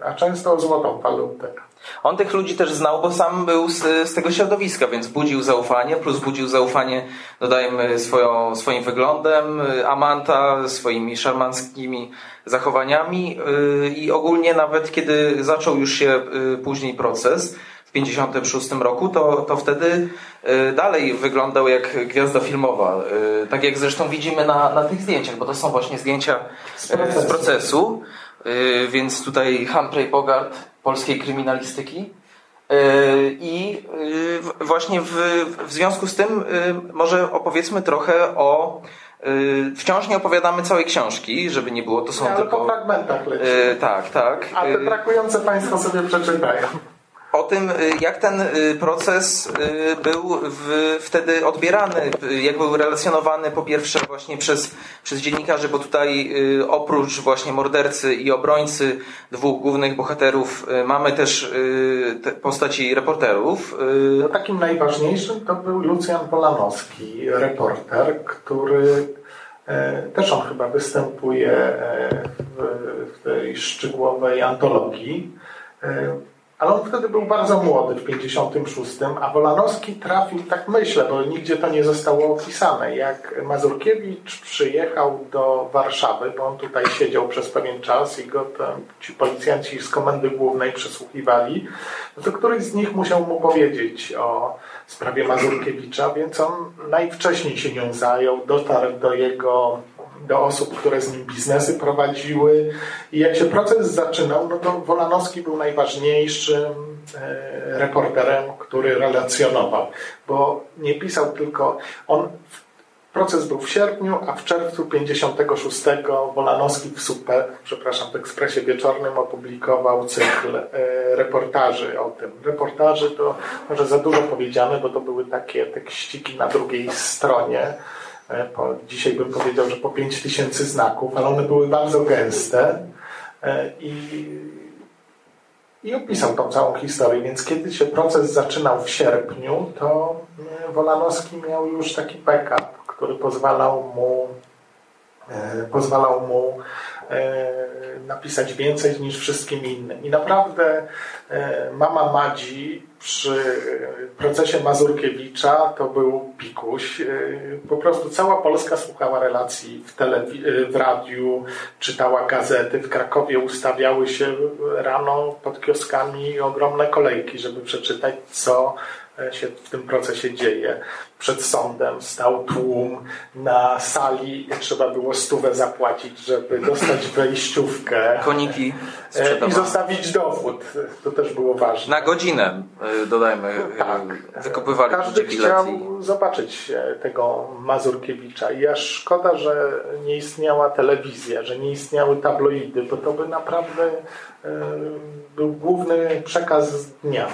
e, a często o złotą walutę. On tych ludzi też znał, bo sam był z, z tego środowiska, więc budził zaufanie, plus budził zaufanie, dodajmy, swoją, swoim wyglądem, Amanta swoimi szarmanckimi zachowaniami yy, i ogólnie nawet kiedy zaczął już się yy, później proces, w 56 roku, to, to wtedy dalej wyglądał jak gwiazda filmowa. Tak jak zresztą widzimy na, na tych zdjęciach, bo to są właśnie zdjęcia z procesu. Z procesu. Więc tutaj Humphrey Bogart polskiej kryminalistyki. I właśnie w, w związku z tym może opowiedzmy trochę o Wciąż nie opowiadamy całej książki, żeby nie było, to są nie, tylko... po fragmentach leci. tak, tak. A te brakujące Państwo sobie przeczytają o tym, y, jak ten y, proces y, był w, wtedy odbierany, jak był relacjonowany po pierwsze właśnie przez, przez dziennikarzy, bo tutaj oprócz właśnie mordercy i obrońcy dwóch głównych bohaterów mamy też postaci reporterów. No, takim najważniejszym to był Lucjan Polanowski, reporter, który e, też on chyba występuje e, w, w tej szczegółowej antologii e, ale on wtedy był bardzo młody, w 56, a Wolanowski trafił, tak myślę, bo nigdzie to nie zostało opisane, jak Mazurkiewicz przyjechał do Warszawy, bo on tutaj siedział przez pewien czas i go tam, ci policjanci z Komendy Głównej przesłuchiwali, to któryś z nich musiał mu powiedzieć o sprawie Mazurkiewicza, więc on najwcześniej się nią zajął, dotarł do jego do osób, które z nim biznesy prowadziły. I jak się proces zaczynał, no to Wolanowski był najważniejszym e, reporterem, który relacjonował, bo nie pisał tylko on. Proces był w sierpniu, a w czerwcu 56 Wolanowski w super, przepraszam, w Ekspresie Wieczornym opublikował cykl e, reportaży o tym. Reportaży to może za dużo powiedziane, bo to były takie tekściki na drugiej stronie po, dzisiaj bym powiedział, że po 5000 znaków, ale one były bardzo gęste e, i, i opisał tą całą historię. Więc kiedy się proces zaczynał w sierpniu, to e, Wolanowski miał już taki backup, który pozwalał mu pozwalał mu napisać więcej niż wszystkim innym. I naprawdę mama Madzi przy procesie Mazurkiewicza to był pikuś. Po prostu cała Polska słuchała relacji w, telewi- w radiu, czytała gazety. W Krakowie ustawiały się rano pod kioskami ogromne kolejki, żeby przeczytać, co się w tym procesie dzieje. Przed sądem stał tłum, na sali trzeba było stówę zapłacić, żeby dostać (clears throat) wejściówkę. Koniki e, I zostawić dowód. To też było ważne. Na godzinę, e, dodajmy, tak. wykupywali Każdy chciał zobaczyć tego Mazurkiewicza i aż szkoda, że nie istniała telewizja, że nie istniały tabloidy, bo to by naprawdę e, był główny przekaz dnia.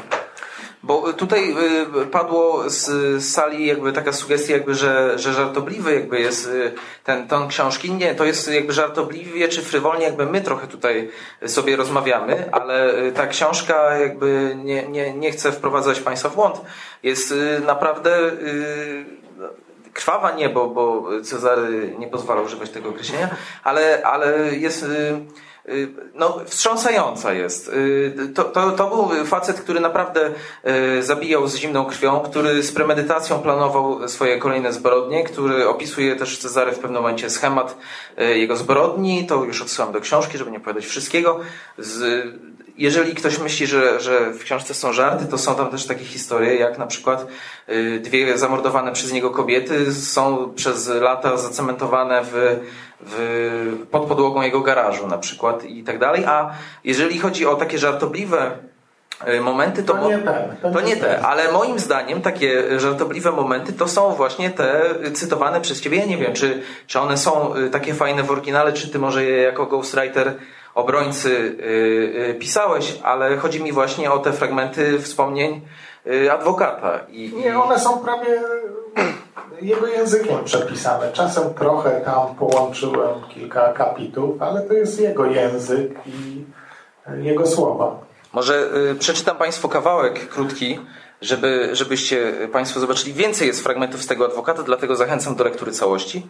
Bo tutaj y, padło z sali jakby taka sugestia, jakby, że, że żartobliwy jakby jest y, ten ton książki. Nie, to jest jakby żartobliwie czy frywolnie jakby my trochę tutaj sobie rozmawiamy, ale y, ta książka jakby nie, nie, nie chce wprowadzać Państwa w błąd. Jest naprawdę krwawa nie, bo, Cezary nie pozwalał używać tego określenia, ale, ale jest Y, no, wstrząsająca jest. Y, to, to, to był facet, który naprawdę y, zabijał z zimną krwią, który z premedytacją planował swoje kolejne zbrodnie, który opisuje też Cezary w pewnym momencie schemat jego zbrodni. To już odsyłam do książki, żeby nie opowiadać wszystkiego. Z, jeżeli ktoś myśli, że, że w książce są żarty, to są tam też takie historie, jak na przykład dwie zamordowane przez niego kobiety są przez lata zacementowane w w, pod podłogą jego garażu na przykład i tak dalej. A jeżeli chodzi o takie żartobliwe y, momenty, to, to nie te. To, to nie te, ale moim zdaniem takie żartobliwe momenty to są właśnie te cytowane przez ciebie. Ja nie wiem, czy, czy one są y, takie fajne w oryginale, czy ty może je jako ghostwriter obrońcy yy, pisałeś, ale chodzi mi właśnie o te fragmenty wspomnień adwokata. I, nie, one są prawie jego językiem przepisane. Czasem trochę tam połączyłem kilka kapitów, ale to jest jego język i jego słowa. Może y, przeczytam Państwu kawałek krótki, żeby, żebyście Państwo zobaczyli. Więcej jest fragmentów z tego adwokata, dlatego zachęcam do lektury całości.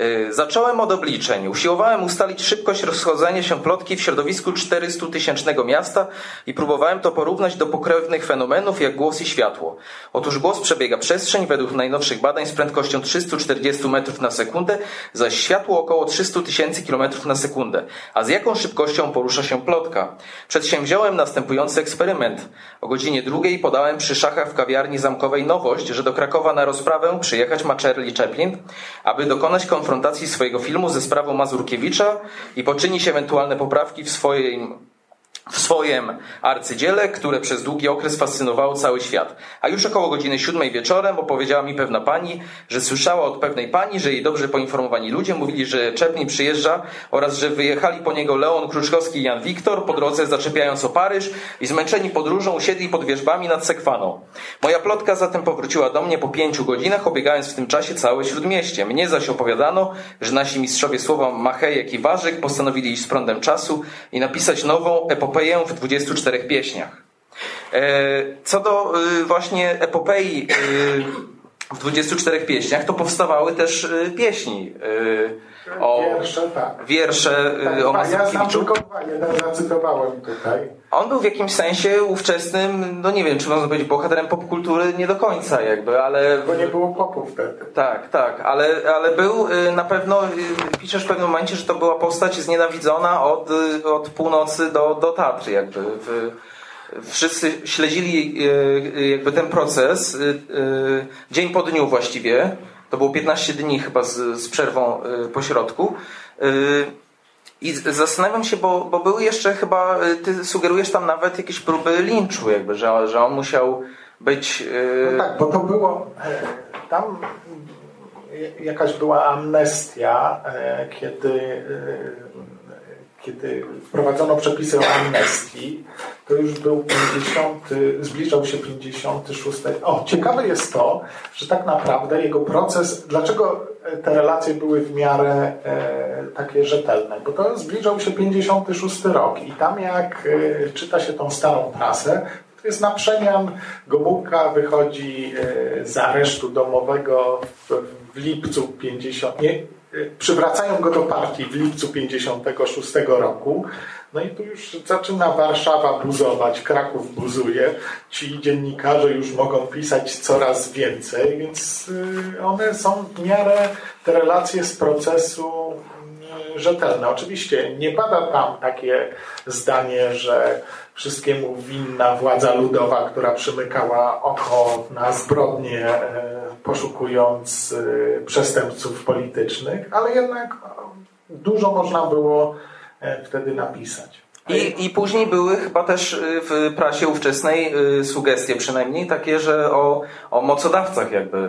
Y, zacząłem od obliczeń. Usiłowałem ustalić szybkość rozchodzenia się plotki w środowisku 400-tysięcznego miasta i próbowałem to porównać do pokrewnych fenomenów jak głos i światło. Otóż głos przebiega przestrzeń według najnowszych badań z prędkością 340 metrów na sekundę, zaś światło około 300 tysięcy kilometrów na sekundę. A z jaką szybkością porusza się plotka? Przedsięwziąłem następujący eksperyment. O godzinie drugiej podałem przy szachach w kawiarni zamkowej nowość, że do Krakowa na rozprawę przyjechać ma Charlie Chaplin, aby dokonać konfrontacji swojego filmu ze sprawą Mazurkiewicza i poczynić ewentualne poprawki w swoim w swoim arcydziele, które przez długi okres fascynowało cały świat. A już około godziny siódmej wieczorem opowiedziała mi pewna pani, że słyszała od pewnej pani, że jej dobrze poinformowani ludzie mówili, że Czepnin przyjeżdża oraz że wyjechali po niego Leon Kruczkowski i Jan Wiktor, po drodze zaczepiając o Paryż i zmęczeni podróżą usiedli pod wierzbami nad Sekwaną. Moja plotka zatem powróciła do mnie po pięciu godzinach, obiegając w tym czasie całe śródmieście. Mnie zaś opowiadano, że nasi mistrzowie słowa Machejek i Warzyk postanowili iść z prądem czasu i napisać nową epopeję epopeję w 24 pieśniach. E, co do y, właśnie epopei y, w 24 pieśniach, to powstawały też y, pieśni o wiersze, tak. wiersze tak, o Mazurkiewiczu. Ja sam jeden zacytowałem tutaj. On był w jakimś sensie ówczesnym, no nie wiem, czy można powiedzieć bohaterem popkultury, nie do końca jakby, ale... Bo nie było popu wtedy. Tak, tak, ale, ale był na pewno, piszesz w pewnym momencie, że to była postać znienawidzona od, od północy do, do Tatry jakby. W, wszyscy śledzili jakby ten proces dzień po dniu właściwie to było 15 dni chyba z, z przerwą po środku. I zastanawiam się, bo, bo były jeszcze chyba, ty sugerujesz tam nawet jakieś próby linczu, jakby, że, że on musiał być. No tak, bo to było. E, tam jakaś była amnestia, e, kiedy kiedy wprowadzono przepisy o amnestii, to już był 50, zbliżał się 56. O, ciekawe jest to, że tak naprawdę jego proces, dlaczego te relacje były w miarę e, takie rzetelne? Bo to zbliżał się 56 rok i tam jak e, czyta się tą starą prasę, to jest na przemian Gomułka wychodzi e, z aresztu domowego w, w lipcu 50, nie, przywracają go do partii w lipcu 56 roku. No i tu już zaczyna Warszawa buzować, Kraków buzuje. Ci dziennikarze już mogą pisać coraz więcej, więc y, one są w miarę te relacje z procesu y, rzetelne. Oczywiście nie pada tam takie zdanie, że wszystkiemu winna władza ludowa, która przymykała oko na zbrodnie, e, poszukując e, przestępców politycznych, ale jednak dużo można było e, wtedy napisać. I, I później były chyba też w prasie ówczesnej sugestie przynajmniej takie, że o, o mocodawcach jakby,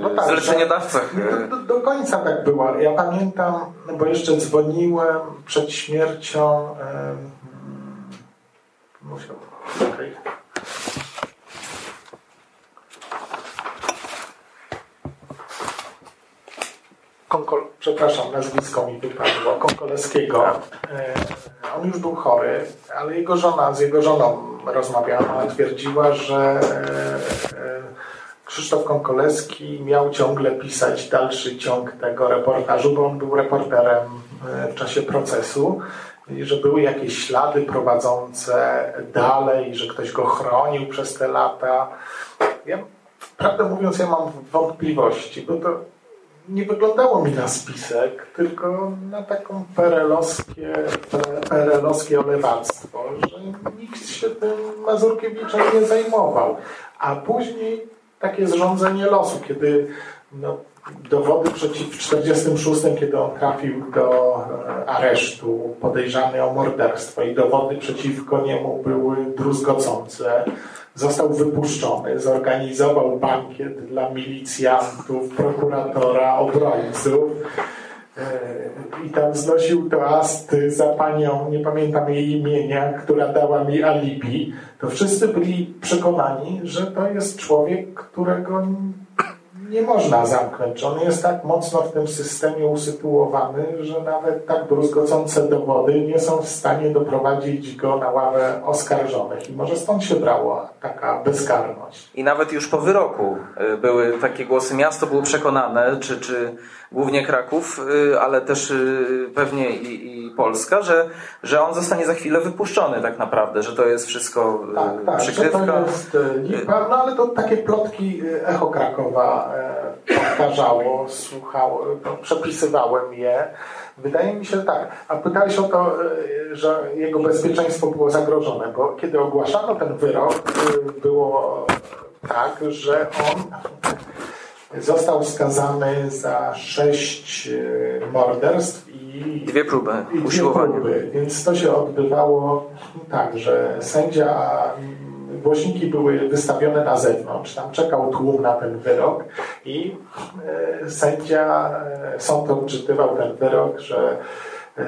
no tak, zleceniodawcach. Do, do, do, końca tak było. Ja pamiętam, bo jeszcze dzwoniłem przed śmiercią musiał. Konkol, przepraszam, nazwisko mi wypadło, Konkoleskiego. E, on już był chory, ale jego żona, z jego żoną rozmawiała, ona twierdziła, że e, Krzysztof Konkoleski miał ciągle pisać dalszy ciąg tego reportażu, bo on był reporterem e, w czasie procesu że były jakieś ślady prowadzące dalej, że ktoś go chronił przez te lata. Ja, prawdę mówiąc, ja mam wątpliwości, bo to nie wyglądało mi na spisek, tylko na taką perelowskie, perelowskie olewactwo, że nikt się tym Mazurkiewiczem nie zajmował. A później takie zrządzenie losu, kiedy no, dowody przeciw w 1946, kiedy on trafił do e, aresztu, podejrzany o morderstwo i dowody przeciwko niemu były druzgocące. Został wypuszczony, zorganizował bankiet dla milicjantów, prokuratora, obrońców e, i tam znosił toasty za panią, nie pamiętam jej imienia, która dała mi alibi, to wszyscy byli przekonani, że to jest człowiek, którego nie można zamknąć. On jest tak mocno w tym systemie usytuowany, że nawet tak druzgocące dowody nie są w stanie doprowadzić go na ławę oskarżonych. I może stąd się brała taka bezkarność. I nawet już po wyroku y, były takie głosy, miasto było przekonane, czy, czy głównie Kraków, y, ale też y, pewnie i, i Polska, że, że on zostanie za chwilę wypuszczony tak naprawdę, że to jest wszystko tak, tak, przykrywka. To jest no ale to takie plotki Echo Krakowa powtarzało, słuchało, przepisywałem je. Wydaje mi się, że tak. A pytałeś o to, że jego bezpieczeństwo było zagrożone, bo kiedy ogłaszano ten wyrok, było tak, że on został skazany za sześć e, morderstw i dwie próby i dwie próby. Więc to się odbywało tak, że sędzia głośniki były wystawione na zewnątrz, tam czekał tłum na ten wyrok i e, sędzia, e, sąd odczytywał ten wyrok, że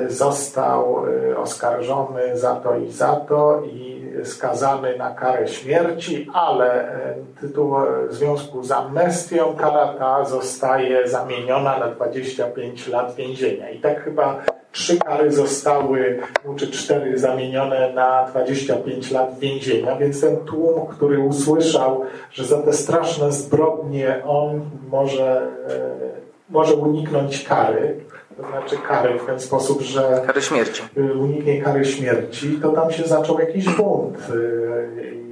został oskarżony za to i za to i skazany na karę śmierci, ale e, tytuł w związku z amnestią kara ta zostaje zamieniona na 25 lat więzienia. I tak chyba trzy kary zostały, czy cztery zamienione na 25 lat więzienia, więc ten tłum, który usłyszał, że za te straszne zbrodnie on może, może uniknąć kary, to znaczy kary w ten sposób, że kary śmierci. Y, uniknie kary śmierci, to tam się zaczął jakiś bunt. Y,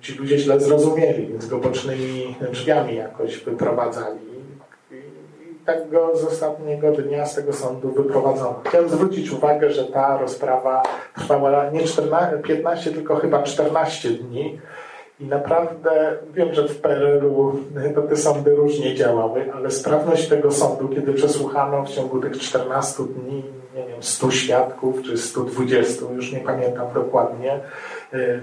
ci ludzie źle zrozumieli, więc go bocznymi drzwiami jakoś wyprowadzali. I tak go z ostatniego dnia z tego sądu wyprowadzono. Chciałem zwrócić uwagę, że ta rozprawa trwała nie 14, 15, tylko chyba 14 dni i naprawdę wiem, że w PRL-u te sądy różnie działały, ale sprawność tego sądu, kiedy przesłuchano w ciągu tych 14 dni, nie wiem, 100 świadków czy 120, już nie pamiętam dokładnie, y,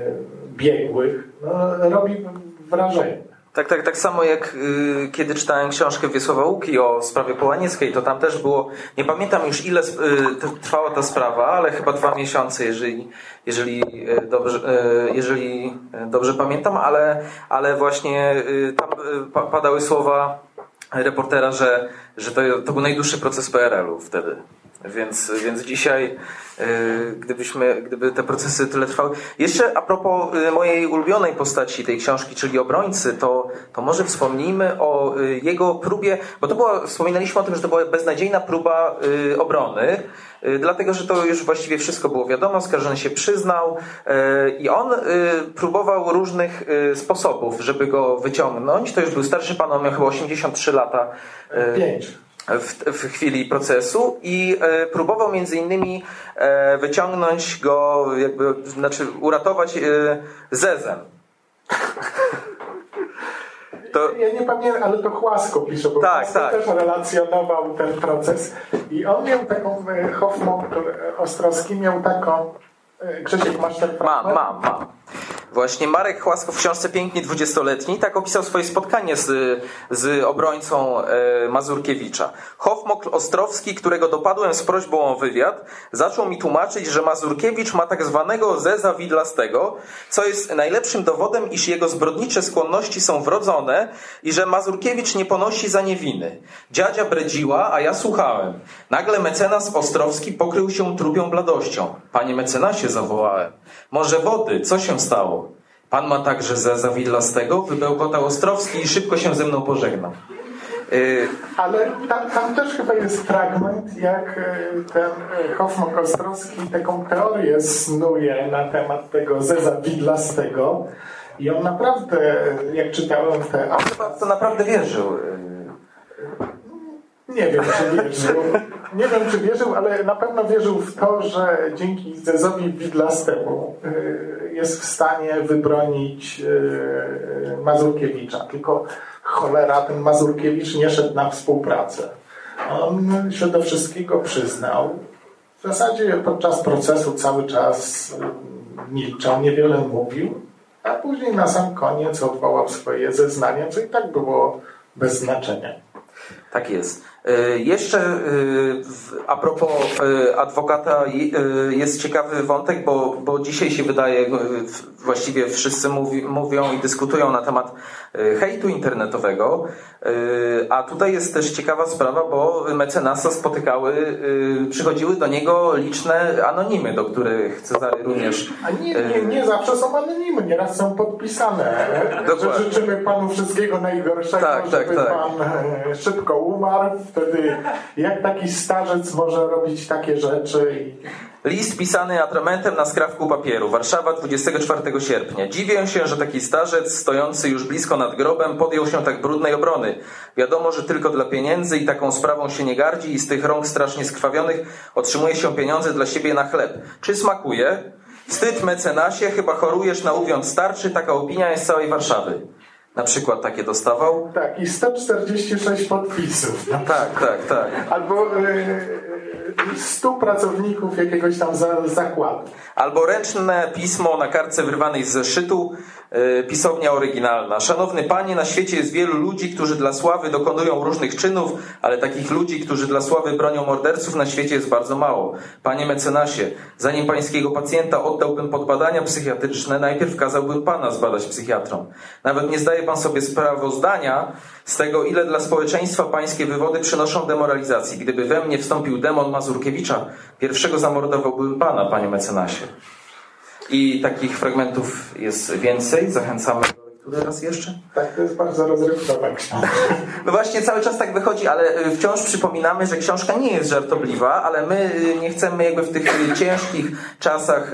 biegłych, no, robi wrażenie. Tak, tak, tak samo jak y, kiedy czytałem książkę Wiesława Łuki o sprawie Połanieckiej, to tam też było, nie pamiętam już ile y, trwała ta sprawa, ale chyba dwa miesiące, jeżeli, jeżeli, y, dobrze, y, jeżeli dobrze pamiętam, ale, ale właśnie y, tam y, padały słowa reportera, że, że to, to był najdłuższy proces PRL-u wtedy. Więc, więc dzisiaj, y, gdybyśmy, gdyby te procesy tyle trwały. Jeszcze a propos y, mojej ulubionej postaci tej książki, czyli obrońcy, to, to może wspomnijmy o y, jego próbie, bo to była, wspominaliśmy o tym, że to była beznadziejna próba obrony, dlatego że to już właściwie wszystko było wiadomo, skarżony się przyznał i on próbował różnych sposobów, żeby go wyciągnąć. To już był starszy pan, on miał chyba 83 lata. Pięć w, w chwili procesu i e, próbował między innymi e, wyciągnąć go, jakby, znaczy uratować e, Zezem. (laughs) To... Ja nie pamiętam, ale to Chłasko pisze, bo tak, tak. też relacjonował ten proces i on miał taką, e, Hoffman Ostrowski miał taką, e, Grzesiek masz ten fragment? Mam, mam, mam. Właśnie Marek Chłasko w książce Pięknie dwudziestoletni tak opisał swoje spotkanie z, z obrońcą e, Mazurkiewicza. Hofmokl Ostrowski, którego dopadłem z prośbą o wywiad, zaczął mi tłumaczyć, że Mazurkiewicz ma tak zwanego zeza widlastego, co jest najlepszym dowodem, iż jego zbrodnicze skłonności są wrodzone i że Mazurkiewicz nie ponosi za nie winy. Dziadzia bredziła, a ja słuchałem. Nagle mecenas Ostrowski pokrył się trupią bladością. Panie mecenasie, zawołałem. Może wody, co się stało? Pan ma także za zawidlastego? Wybełkotał Ostrowski i szybko się ze mną pożegnał. Y, Ale tam, tam, też chyba jest fragment, jak y, ten y, Hoffman Ostrowski taką teorię snuje na temat tego zeza widlastego. I on naprawdę, jak czytałem te... On chyba to naprawdę wierzył. Nie wiem, czy wierzył. Nie wiem, czy wierzył, ale na pewno wierzył w to, że dzięki Zezowi Widlastemu y, jest w stanie wybronić y, Mazurkiewicza. Tylko cholera, ten Mazurkiewicz nie szedł na współpracę. On się do wszystkiego przyznał. W zasadzie podczas procesu cały czas milczał, niewiele mówił, a później na sam koniec odwołał swoje zeznania, co i tak było bez znaczenia. Tak jest. E, jeszcze e, a propos e, adwokata jest ciekawy wątek, bo, bo dzisiaj się wydaje, właściwie wszyscy mówi, mówią i dyskutują na temat hejtu internetowego, a tutaj jest też ciekawa sprawa, bo mecenasa spotykały, przychodziły do niego liczne anonimy, do których Cezary również... A nie, nie, nie zawsze są anonimy, nieraz są podpisane. Dokładnie. Życzymy panu wszystkiego najgorszego, tak, żeby tak, tak. pan szybko umarł, wtedy jak taki starzec może robić takie rzeczy? List pisany atramentem na skrawku papieru. Warszawa 24 sierpnia. Dziwię się, że taki starzec stojący już blisko nad grobem podjął się tak brudnej obrony. Wiadomo, że tylko dla pieniędzy i taką sprawą się nie gardzi i z tych rąk strasznie skrwawionych otrzymuje się pieniądze dla siebie na chleb. Czy smakuje? Wstyd mecenasie, chyba chorujesz na uwiąd starczy, taka opinia jest całej Warszawy na przykład takie dostawał? Tak, i 146 podpisów. No. Tak, tak, tak. Albo y, 100 pracowników jakiegoś tam za, zakładu. Albo ręczne pismo na kartce wyrwanej z zeszytu, E, pisownia oryginalna. Szanowny panie, na świecie jest wielu ludzi, którzy dla sławy dokonują różnych czynów, ale takich ludzi, którzy dla sławy bronią morderców na świecie jest bardzo mało. Panie mecenasie, zanim pańskiego pacjenta oddałbym pod badania psychiatryczne, najpierw kazałbym pana zbadać psychiatrą. Nawet nie zdaje pan sobie sprawozdania z tego, ile dla społeczeństwa pańskie wywody przynoszą demoralizacji. Gdyby we mnie wstąpił demon Mazurkiewicza, pierwszego zamordowałbym pana, panie mecenasie. I takich fragmentów jest więcej. Zachęcamy lektury raz jeszcze. Tak, to jest bardzo rozrywkowa książka. (laughs) No właśnie, cały czas tak wychodzi, ale y, wciąż przypominamy, że książka nie jest żartobliwa, ale my y, nie chcemy jakby w tych y, ciężkich czasach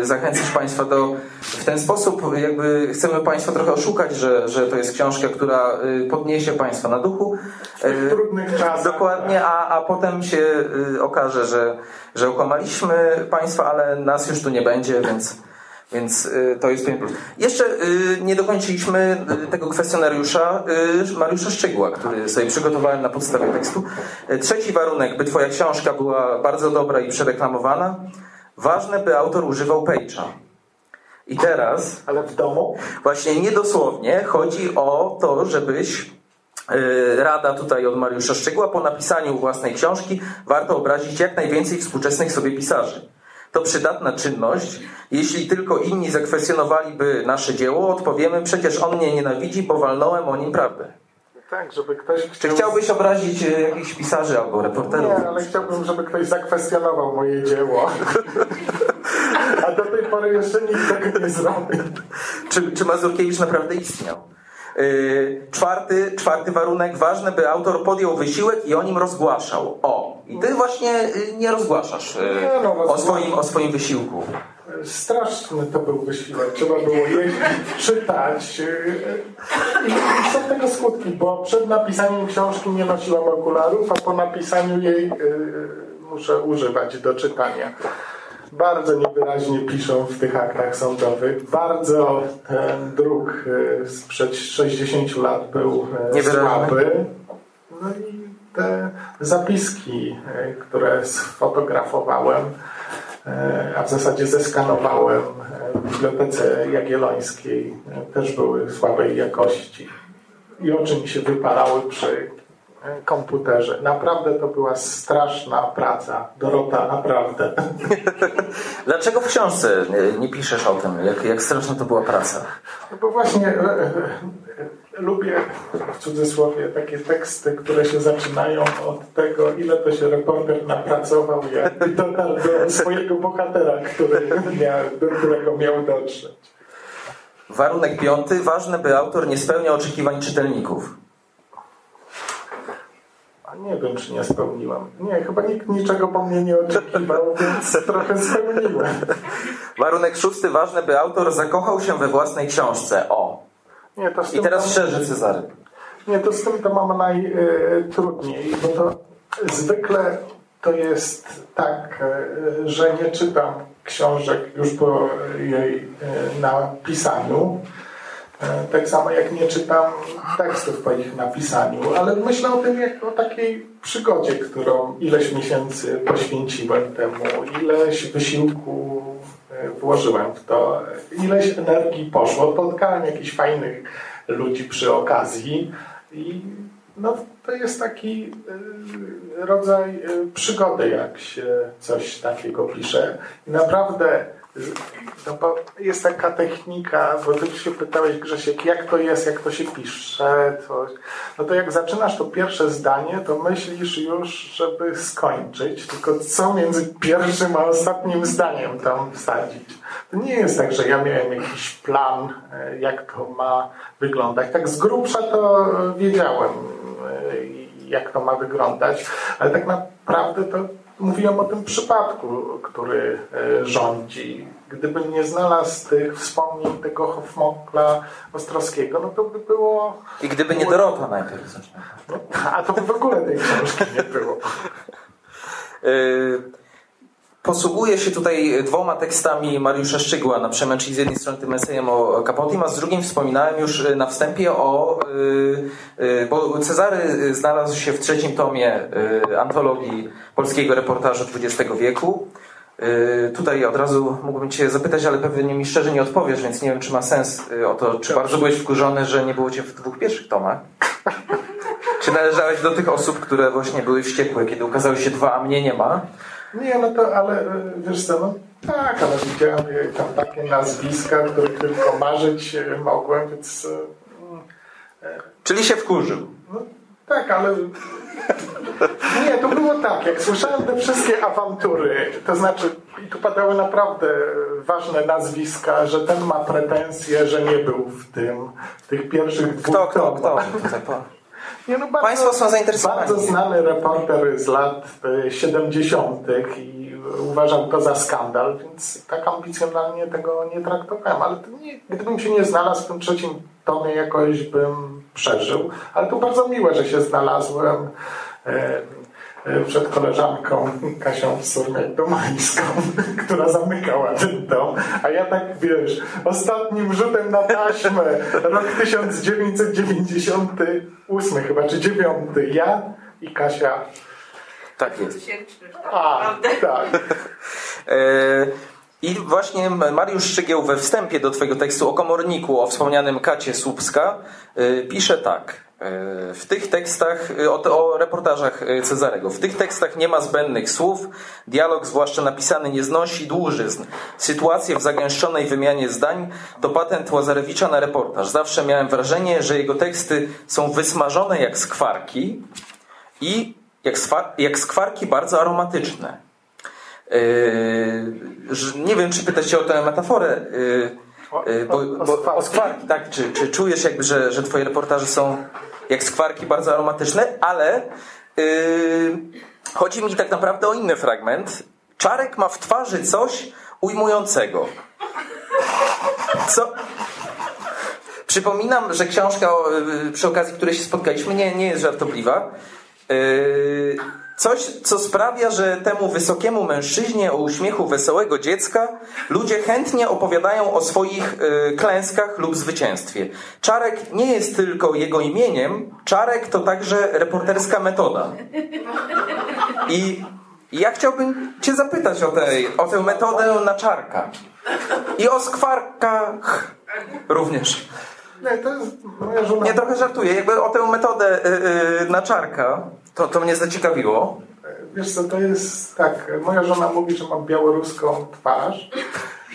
zachęcić Państwa do w ten sposób, jakby chcemy Państwa trochę oszukać, że, że to jest książka, która podniesie Państwa na duchu. W trudnych czasach. Dokładnie, a, a potem się okaże, że że okłamaliśmy Państwa, ale nas już tu nie będzie, więc, więc y, to jest pewien plus. Jeszcze y, nie dokończyliśmy y, tego kwestionariusza Mariusza Szczegła, który sobie przygotowałem na podstawie tekstu. Trzeci warunek, by Twoja książka była bardzo dobra i przereklamowana. Ważne, by autor używał Page'a. I teraz. Ale w domu? Właśnie niedosłownie chodzi o to, żebyś rada tutaj od Mariusza Szczegła. Po napisaniu własnej książki warto obrazić jak najwięcej współczesnych sobie pisarzy. To przydatna czynność. Jeśli tylko inni zakwestionowaliby nasze dzieło, odpowiemy, przecież on mnie nienawidzi, bo walnąłem o nim prawdę. Tak, żeby ktoś... Chciał... Czy chciałbyś obrazić y, jakichś pisarzy albo reporterów? Nie, ale chciałbym, żeby ktoś zakwestionował moje dzieło. (laughs) A do tej pory jeszcze nikt tego nie zrobił. Czy, czy Mazurkiewicz naprawdę istniał? Y, czwarty, czwarty warunek, ważne, by autor podjął wysiłek i o nim rozgłaszał. O, i ty właśnie y, nie rozgłaszasz y, nie, no, o, swoim, o swoim wysiłku. Straszny to był wysiłek. Trzeba było jeździć, (laughs) czytać. I są tego skutki, bo przed napisaniem książki nie nosiłam okularów, a po napisaniu jej muszę używać do czytania bardzo niewyraźnie piszą w tych aktach sądowych. Bardzo ten druk sprzed 60 lat był słaby. No i te zapiski, e, które sfotografowałem, a w zasadzie zeskanowałem w Bibliotece Jagiellońskiej, też były słabej jakości. I oczy mi się wypalały przy komputerze. Naprawdę to była straszna praca. Dorota, naprawdę. (laughs) Dlaczego w książce nie, nie piszesz o tym, jak, jak straszna to była praca? No bo właśnie e, e, lubię w cudzysłowie takie teksty, które się zaczynają od tego, ile to się reporter napracował, jak dotarł do swojego bohatera, który miał, do którego miał dotrzeć. Warunek piąty. Ważne, by autor nie spełniał oczekiwań czytelników. A nie wiem, czy nie spełniłam. Nie, chyba nikt niczego po mnie nie oczekiwał, więc trochę spełniłem. Warunek szósty, ważne, by autor zakochał się we własnej książce. O. Nie, to I teraz szczerze, Cezary. Nie, to z tym to mam najtrudniej, bo to zwykle to jest tak, y, że nie czytam książek już po jej y, napisaniu, E, tak samo jak nie czytam tekstów po ich napisaniu, ale myślę o tym jak o takiej przygodzie, którą ileś miesięcy poświęciłem temu, ileś wysiłku e, włożyłem w to, ileś energii poszło, spotkałem jakichś fajnych ludzi przy okazji i no, to jest taki rodzaj przygody, jak się coś takiego pisze. I naprawdę no bo jest taka technika, bo ty się pytałeś Grzesiek, jak to jest, jak to się pisze, coś. no to jak zaczynasz to pierwsze zdanie, to myślisz już, żeby skończyć, tylko co między pierwszym a ostatnim zdaniem tam wsadzić. To nie jest tak, że ja miałem jakiś plan, jak to ma wyglądać. Tak z grubsza to wiedziałem, jak to ma wyglądać, ale tak naprawdę to mówiłem o tym przypadku, który e, rządzi. Gdybym nie znalazł tych wspomnień tego Hofmokla Ostrowskiego, no to by było... I gdyby nie Dorota najpierw No, a to by w ogóle tej książki nie było. (laughs) Y, posługuje się tutaj dwoma tekstami Mariusza Szczygła na przemian, czyli z jednej strony tym esejem o Kapotim, a z drugiej wspominałem już na wstępie o, y, y, bo Cezary znalazł się w trzecim tomie antologii polskiego reportażu XX wieku. Tutaj od razu mógłbym Cię zapytać, ale pewnie mi szczerze nie odpowiesz, więc nie wiem, czy ma sens o to, czy bardzo byłeś wkurzony, że nie było Cię w dwóch pierwszych tomach. (laughs) Czy należałeś do tych osób, które właśnie były wściekłe, kiedy ukazały się dwa, a mnie nie ma? Nie, no to, ale e, wiesz co, no tak, ale widziałem tam takie nazwiska, których tylko marzyć e, mogłem, więc... E, Czyli się wkurzył. No, tak, ale... Nie, to było tak, jak słyszałem te wszystkie awantury, to znaczy, i tu padały naprawdę ważne nazwiska, że ten ma pretensje, że nie był w tym, w tych pierwszych dwóch Kto, kto, kto? (laughs) Nie, no bardzo, Państwo są zainteresowani. Bardzo znany reporter z lat 70. E, i uważał to za skandal, więc tak ambicjonalnie tego nie traktowałem. Ale nie, gdybym się nie znalazł w tym trzecim tomie, jakoś bym przeżył. Ale to bardzo miłe, że się znalazłem. E, przed koleżanką Kasią Surmiak-Domańską, (laughs) która zamykała ten dom, a ja tak, wiesz, ostatnim rzutem na taśmę, rok 1998 chyba, czy 9, ja i Kasia. Tak jest. A, tak. (laughs) E, I właśnie Mariusz Szczygieł we wstępie do Twojego tekstu o komorniku, o wspomnianym Kacie Słupska, e, pisze tak. W tych tekstach, o, o, reportażach Cezarego, w tych tekstach nie ma zbędnych słów, dialog, zwłaszcza napisany, nie znosi dłużyzn. Sytuacje w zagęszczonej wymianie zdań to patent Łazarewicza na reportaż. Zawsze miałem wrażenie, że jego teksty są wysmażone jak skwarki i jak, jak skwarki bardzo aromatyczne. Yy, nie wiem, czy pytać się o tę metaforę. Yy, bo, bo, o skwarki, tak? Czy, czy czujesz jakby, że, że twoje reportaże są jak skwarki bardzo aromatyczne, ale yy, chodzi mi tak naprawdę o inny fragment. Czarek ma w twarzy coś ujmującego. Co? Przypominam, że książka, yy, przy okazji której się spotkaliśmy, nie, nie jest żartobliwa. Yy, Coś, co sprawia, że temu wysokiemu mężczyźnie o uśmiechu wesołego dziecka ludzie chętnie opowiadają o swoich y, klęskach lub zwycięstwie. Czarek nie jest tylko jego imieniem, Czarek to także reporterska metoda. I ja chciałbym Cię zapytać o, tej, o tę metodę na czarka. I o skwarkach również. Nie, to jest moja żona. Nie, trochę żartuję. Jakby o tę metodę yy, na czarka, to, to mnie zaciekawiło. Wiesz co, to jest tak, moja żona mówi, że mam białoruską twarz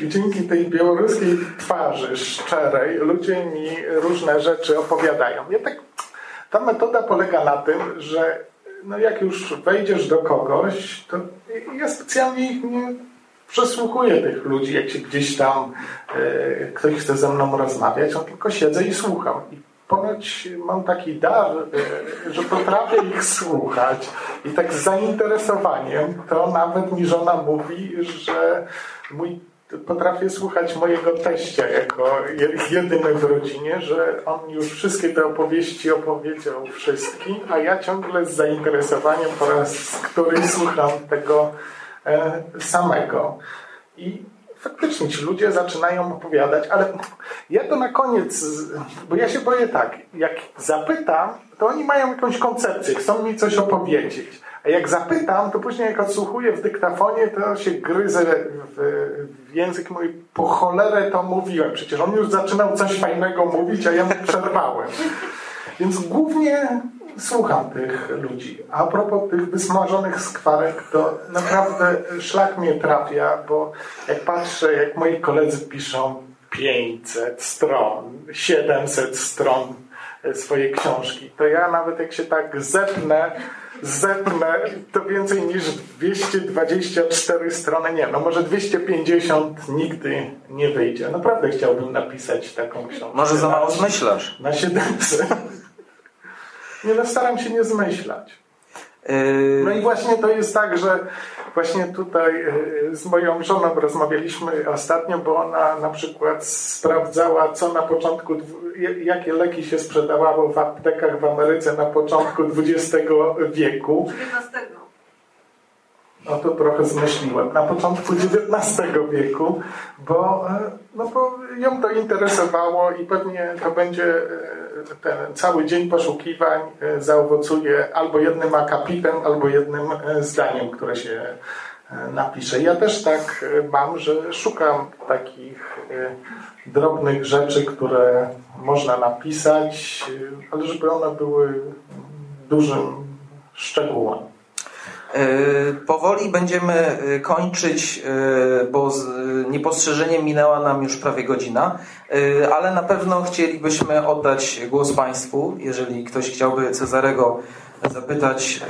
i dzięki tej białoruskiej twarzy szczerej ludzie mi różne rzeczy opowiadają. Ja tak, ta metoda polega na tym, że no jak już wejdziesz do kogoś, to ja specjalnie ich nie przesłuchuję tych ludzi, jak się gdzieś tam e, ktoś chce ze mną rozmawiać, on tylko siedzę i słucham. I ponoć mam taki dar, e, że potrafię ich słuchać i tak z zainteresowaniem, to nawet mi żona mówi, że mój potrafię słuchać mojego teścia jako jedyny w rodzinie, że on już wszystkie te opowieści opowiedział wszystkim, a ja ciągle z zainteresowaniem po raz któryś słucham tego samego. I faktycznie ci ludzie zaczynają opowiadać, ale ja to na koniec, bo ja się boję tak, jak zapytam, to oni mają jakąś koncepcję, chcą mi coś opowiedzieć. A jak zapytam, to później jak odsłuchuję w dyktafonie, to się gryzę w, w język mój, po cholerę to mówiłem. Przecież on już zaczynał coś fajnego mówić, a ja mu przerwałem. Więc głównie słucham tych ludzi. A propos tych wysmażonych skwarek, to naprawdę szlak mnie trafia, bo jak patrzę, jak moi koledzy piszą 500 stron, 700 stron swojej książki, to ja nawet jak się tak zepnę, zepnę, to więcej niż 224 strony nie. No może 250 nigdy nie wyjdzie. Naprawdę chciałbym napisać taką książkę. Może za mało zmyślasz. Na 700. Nie no, staram się nie zmyślać. Yy, No i właśnie to jest tak, że właśnie tutaj y, z moją żoną rozmawialiśmy ostatnio, bo ona na przykład sprawdzała, co na początku, jakie leki się sprzedawało w aptekach w Ameryce na początku XX wieku. 19. No to trochę zmyśliłem. Na początku XIX wieku, bo, e, no bo ją to interesowało i pewnie to będzie e, ten cały dzień poszukiwań e, zaowocuje albo jednym akapitem, albo jednym zdaniem, które się napisze. Ja też tak mam, że szukam takich drobnych rzeczy, które można napisać, ale żeby one były dużym szczegółem. Yy, Powoli będziemy yy, kończyć, yy, bo z niepostrzeżeniem minęła nam już prawie godzina, ale na pewno chcielibyśmy oddać głos Państwu, jeżeli ktoś chciałby Cezarego zapytać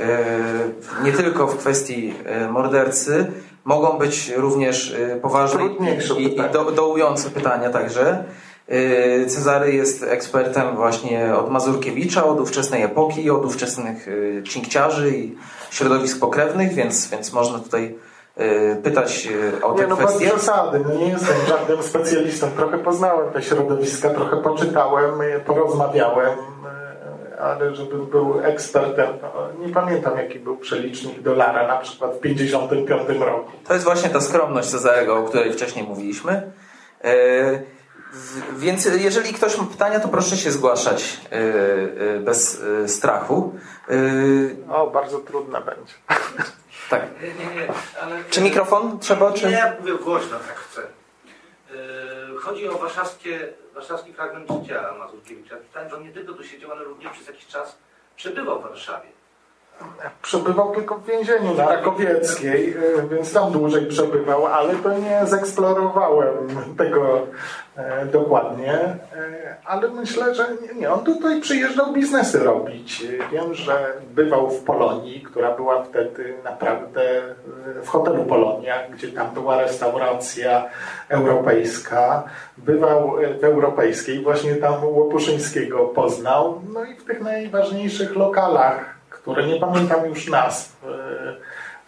nie tylko w kwestii mordercy, mogą być również poważne i, i do, dołujące pytania także. Yy, Cezary jest ekspertem właśnie od Mazurkiewicza, od ówczesnej epoki, od ówczesnych yy, cinkciarzy i środowisk pokrewnych, więc, więc można tutaj yy, pytać o te Nie, no bez kwestie. przesady, no nie jestem żadnym specjalistą. Trochę poznałem te środowiska, trochę poczytałem, porozmawiałem, ale żebym był ekspertem, no, nie pamiętam jaki był przelicznik dolara na przykład w 55 roku. To jest właśnie ta skromność Cezarego, o której wcześniej mówiliśmy. Więc jeżeli ktoś ma pytania, to proszę się zgłaszać yy, yy, bez yy, strachu. Yy, O, bardzo trudne będzie. (laughs) Tak. Nie, nie, nie, ale... Czy mikrofon trzeba, czy... Nie, ja mówię głośno, tak chcę. Yy, Chodzi o warszawskie, warszawski fragment życia Mazurkiewicza. Czytałem, że on nie tylko tu siedział, ale również przez jakiś czas przebywał w Warszawie. Przebywał tylko w więzieniu na Rakowieckiej, e, więc tam dłużej przebywał, ale to nie zeksplorowałem tego e, dokładnie. E, Ale myślę, że nie, nie, on tutaj przyjeżdżał biznesy robić. Wiem, że bywał w Polonii, która była wtedy naprawdę e, w hotelu Polonia, gdzie tam była restauracja europejska. Bywał w europejskiej, właśnie tam Łopuszyńskiego poznał. No i w tych najważniejszych lokalach które nie pamiętam już nazw,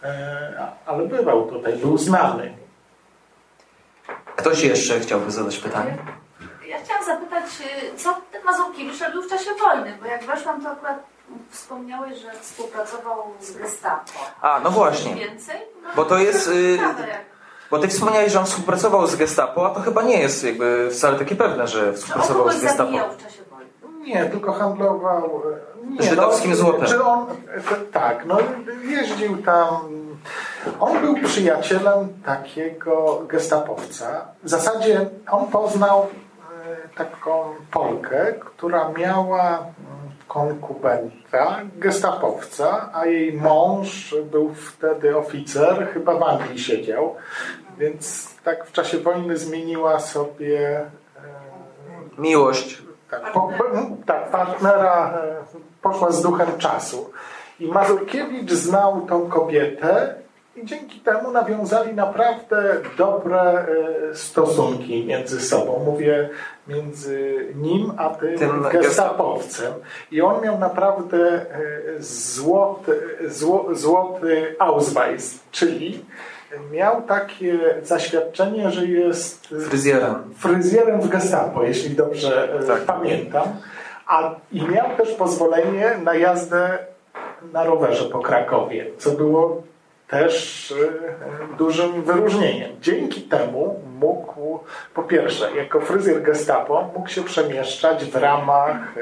e, e, ale bywał tutaj, był znany. Ktoś jeszcze chciałby zadać pytanie? Ja chciałam zapytać, y, co ten Mazurkiewicz robił w czasie wojny, bo jak weszłam, to akurat wspomniałeś, że współpracował z Gestapo. A, no właśnie. Więcej? No, Bo to jest, y, Bo ty wspomniałeś, że on współpracował z Gestapo, a to chyba nie jest jakby wcale takie pewne, że on współpracował z Gestapo. zabijał w czasie. Nie, tylko handlował. e, Nie, Żydowskim no, złotem. Czy on, e, tak, no jeździł tam. On był przyjacielem takiego gestapowca. W zasadzie on poznał e, taką Polkę, która miała mm, konkubenta, gestapowca, a jej mąż był wtedy oficer, chyba w Anglii siedział, więc tak w czasie wojny zmieniła sobie Miłość. Tak, po, tak, partnera e, poszła z duchem czasu. I Mazurkiewicz znał tą kobietę i dzięki temu nawiązali naprawdę dobre e, stosunki między sobą. Mówię między nim a tym, Tym gestapowcem. I on miał naprawdę e, złoty, zło, złoty Ausweis, czyli miał takie zaświadczenie, że jest e, Fryzjerem. fryzjerem w Gestapo, jeśli dobrze e, Tak. pamiętam. A, I miał też pozwolenie na jazdę na rowerze po Krakowie, co było też e, dużym wyróżnieniem. Dzięki temu mógł, po pierwsze, jako fryzjer Gestapo, mógł się przemieszczać w ramach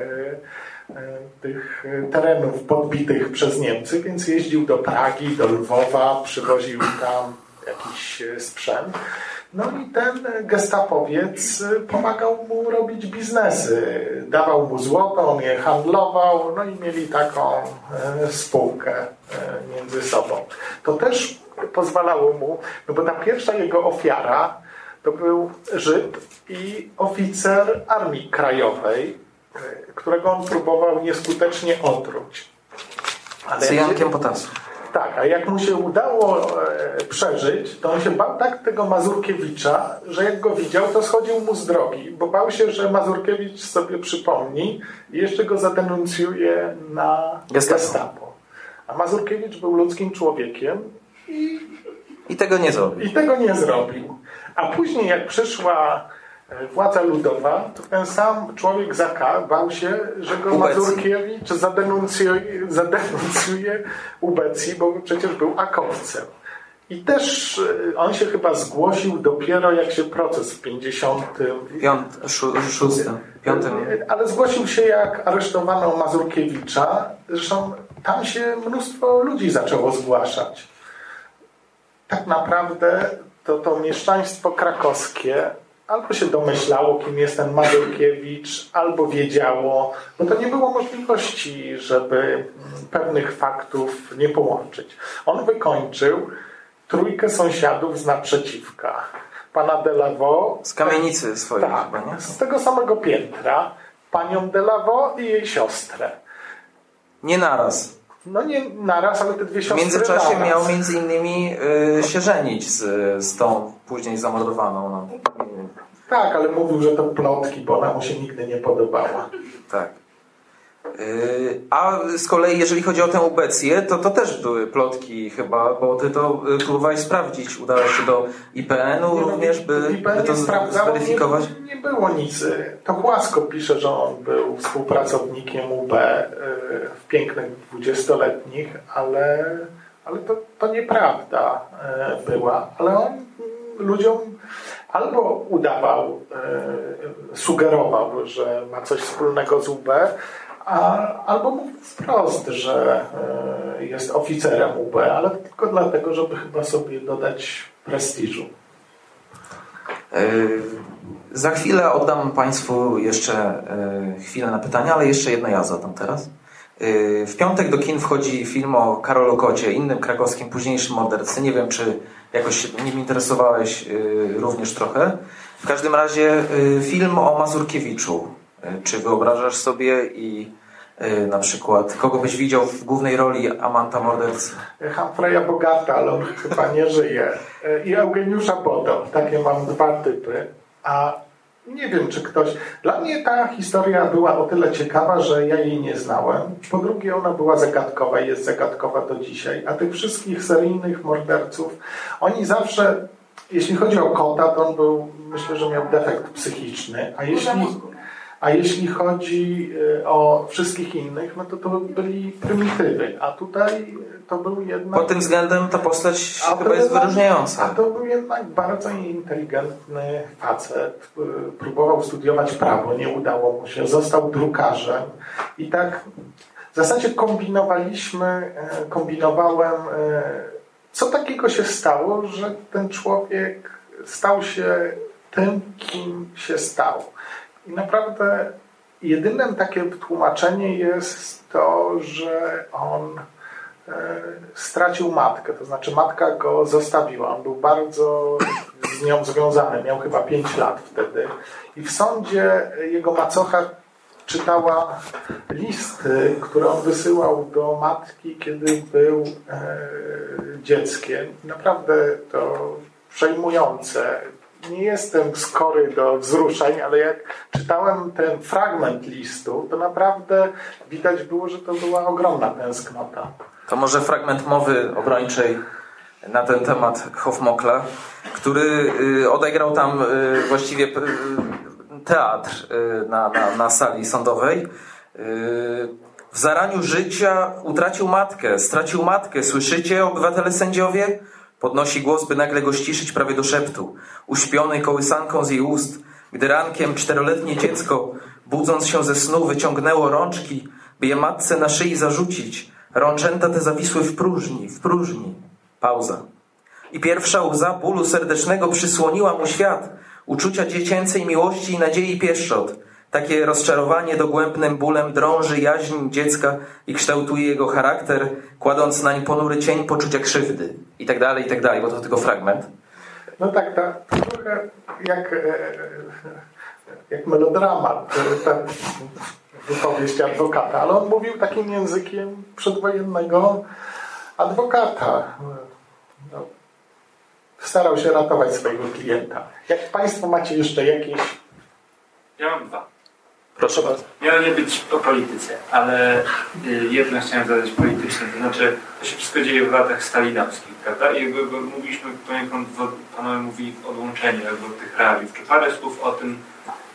tych e, terenów podbitych przez Niemcy, więc jeździł do Pragi, do Lwowa, przywoził tam jakiś e, sprzęt. No i ten gestapowiec pomagał mu robić biznesy. Dawał mu złoto, on je handlował, no i mieli taką e, spółkę e, między sobą. To też pozwalało mu, no bo ta pierwsza jego ofiara to był Żyd i oficer Armii Krajowej, e, którego on próbował nieskutecznie otruć. Ale Cyjankiem potasu. Tak, a jak mu się udało e, przeżyć, to on się bał tak tego Mazurkiewicza, że jak go widział, to schodził mu z drogi, bo bał się, że Mazurkiewicz sobie przypomni i jeszcze go zadenuncjuje na gestapo. gestapo. A Mazurkiewicz był ludzkim człowiekiem i, I tego nie zrobił. I tego nie zrobił. A później jak przyszła E, władza ludowa, to ten sam człowiek za K bał się, że go Mazurkiewicz zadenuncjuje, zadenuncjuje ubecji, bo przecież był akowcem. I też e, on się chyba zgłosił dopiero jak się proces w 50. Piąt, szóstym, piątym. E, ale zgłosił się jak aresztowano Mazurkiewicza. Zresztą tam się mnóstwo ludzi zaczęło zgłaszać. Tak naprawdę to to mieszczaństwo krakowskie albo się domyślało, kim jest ten Mazurkiewicz, albo wiedziało, bo to nie było możliwości, żeby pewnych faktów nie połączyć. On wykończył trójkę sąsiadów z naprzeciwka. Pana Delavo. Z kamienicy swojej tak, chyba, nie? Z tego samego piętra. Panią Delavo i jej siostrę. Nie naraz. No nie naraz, ale te dwie siostry W międzyczasie naraz. miał między innymi y, się żenić z, z tą później zamordowaną. No. Tak, ale mówił, że to plotki, bo ona mu się nigdy nie podobała. Tak. Y, a z kolei, jeżeli chodzi o tę ubecję, to to też były plotki chyba, bo ty to y, próbowałeś sprawdzić. Udałeś się do IPN-u no, również, by, by to zweryfikować? Nie, nie, było nic. To Chłasko pisze, że on był współpracownikiem UB y, w pięknych dwudziestoletnich, ale, ale to, to nieprawda była. Ale on ludziom albo udawał, sugerował, że ma coś wspólnego z UB, a, albo mówił wprost, że e, jest oficerem UB, ale tylko dlatego, żeby chyba sobie dodać prestiżu. E, za chwilę oddam Państwu jeszcze e, chwilę na pytania, ale jeszcze jedno ja zadam teraz. W piątek do kin wchodzi film o Karolu Kocie, innym krakowskim późniejszym mordercy. Nie wiem, czy jakoś nim interesowałeś również trochę. W każdym razie film o Mazurkiewiczu. Czy wyobrażasz sobie i y, na przykład, kogo byś widział w głównej roli Amanta Mordercy? Humphreya Bogata, ale on chyba nie żyje. I Eugeniusza Bodo. Takie mam dwa typy. A nie wiem, czy ktoś... Dla mnie ta historia była o tyle ciekawa, że ja jej nie znałem. Po drugie, ona była zagadkowa i jest zagadkowa do dzisiaj. A tych wszystkich seryjnych morderców, oni zawsze... Jeśli chodzi o Kota, to on był, myślę, że miał defekt psychiczny. A jeśli... A jeśli chodzi y, o wszystkich innych, no to to byli prymitywy, a tutaj to był jednak... Pod tym względem ta postać a chyba jest wyróżniająca. A to był jednak bardzo inteligentny facet. Próbował studiować prawo, nie udało mu się. Został drukarzem i tak w zasadzie kombinowaliśmy, e, kombinowałem, co takiego się stało, że ten człowiek stał się tym, kim się stał. I naprawdę jedynym takie tłumaczenie jest to, że on e, stracił matkę, to znaczy matka go zostawiła. On był bardzo z nią związany, miał chyba 5 lat wtedy. I w sądzie jego macocha czytała listy, które on wysyłał do matki, kiedy był e, dzieckiem. Naprawdę to przejmujące nie jestem skory do wzruszeń, ale jak czytałem ten fragment listu, to naprawdę widać było, że to była ogromna tęsknota. To może fragment mowy obrończej na ten temat Hofmokla, który y, odegrał tam y, właściwie y, teatr na, na, na sali sądowej. W zaraniu życia utracił matkę, stracił matkę. Słyszycie, obywatele sędziowie? Podnosi głos, by nagle go ściszyć prawie do szeptu. Uśpiony kołysanką z jej ust, gdy rankiem czteroletnie dziecko, budząc się ze snu, wyciągnęło rączki, by je matce na szyi zarzucić. Rączęta te zawisły w próżni, w próżni. Pauza. i pierwsza łza bólu serdecznego przysłoniła mu świat, uczucia dziecięcej miłości i nadziei pieszczot. Takie rozczarowanie dogłębnym bólem drąży jaźń dziecka i kształtuje jego charakter, kładąc nań ponury cień poczucia krzywdy. I tak dalej, i tak dalej, bo to tylko fragment. No tak, ta, trochę jak, e, jak melodramat, e, ta wypowiedź adwokata, ale on mówił takim językiem przedwojennego adwokata. No, starał się ratować swojego klienta. Jak Państwo macie jeszcze jakieś... Ja mam dwa. Proszę bardzo. Miało nie być o polityce, ale y, jedno chciałem zadać polityczne, to znaczy to się wszystko dzieje w latach stalinowskich, prawda? I jakby mówiliśmy poniekąd, panowie mówili w odłączeniu jakby od tych realiów. Czy parę słów o tym,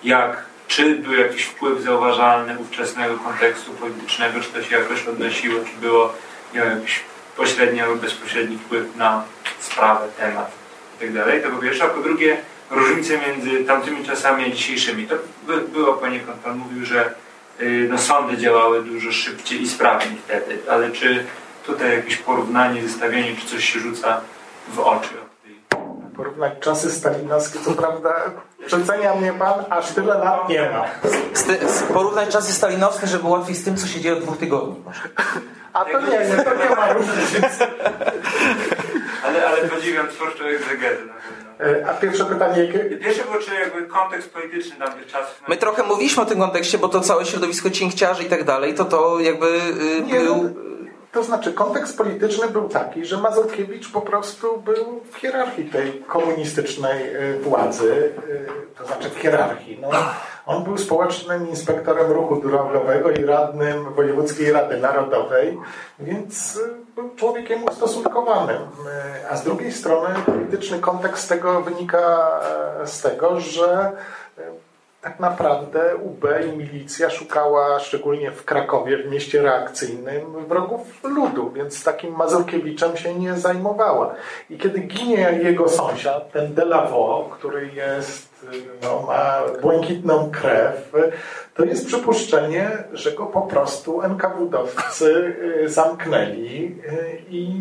jak, czy był jakiś wpływ zauważalny ówczesnego kontekstu politycznego, czy to się jakoś odnosiło, czy było miało jakiś pośredni albo bezpośredni wpływ na sprawę, temat itd. To po pierwsze, a po drugie różnice między tamtymi czasami a dzisiejszymi. To by, było poniekąd, Pan mówił, że y, no, sądy działały dużo szybciej i sprawniej wtedy, ale czy tutaj jakieś porównanie, zestawienie, czy coś się rzuca w oczy? od tej- Porównać czasy stalinowskie, co prawda przecenia mnie Pan, aż tyle lat nie ma. Porównać czasy stalinowskie, żeby łatwiej z tym, co się dzieje od dwóch tygodni. A to nie, nie, to nie ma różnicy. Ale, ale podziwiam twórczą egzegezę na pewno. E, A pierwsze pytanie, jakie... Pierwsze było, czy jakby kontekst polityczny tamtych czasów. My trochę mówiliśmy o tym kontekście, bo to całe środowisko cinkciarzy i tak dalej, to to jakby y, Nie, był... no, to znaczy kontekst polityczny był taki, że Mazurkiewicz po prostu był w hierarchii tej komunistycznej y, władzy, y, to znaczy w hierarchii. No, on był społecznym inspektorem ruchu drogowego i radnym Wojewódzkiej Rady Narodowej, więc y, był człowiekiem ustosunkowanym. Y, A z drugiej strony polityczny kontekst tego wynika e, z tego, że tak naprawdę UB i milicja szukała, szczególnie w Krakowie, w mieście reakcyjnym, wrogów ludu, więc takim Mazurkiewiczem się nie zajmowała. I kiedy ginie jego sąsiad, ten Delavaux, który jest, no, ma błękitną krew, to jest przypuszczenie, że go po prostu NKWD-owcy y, zamknęli y, i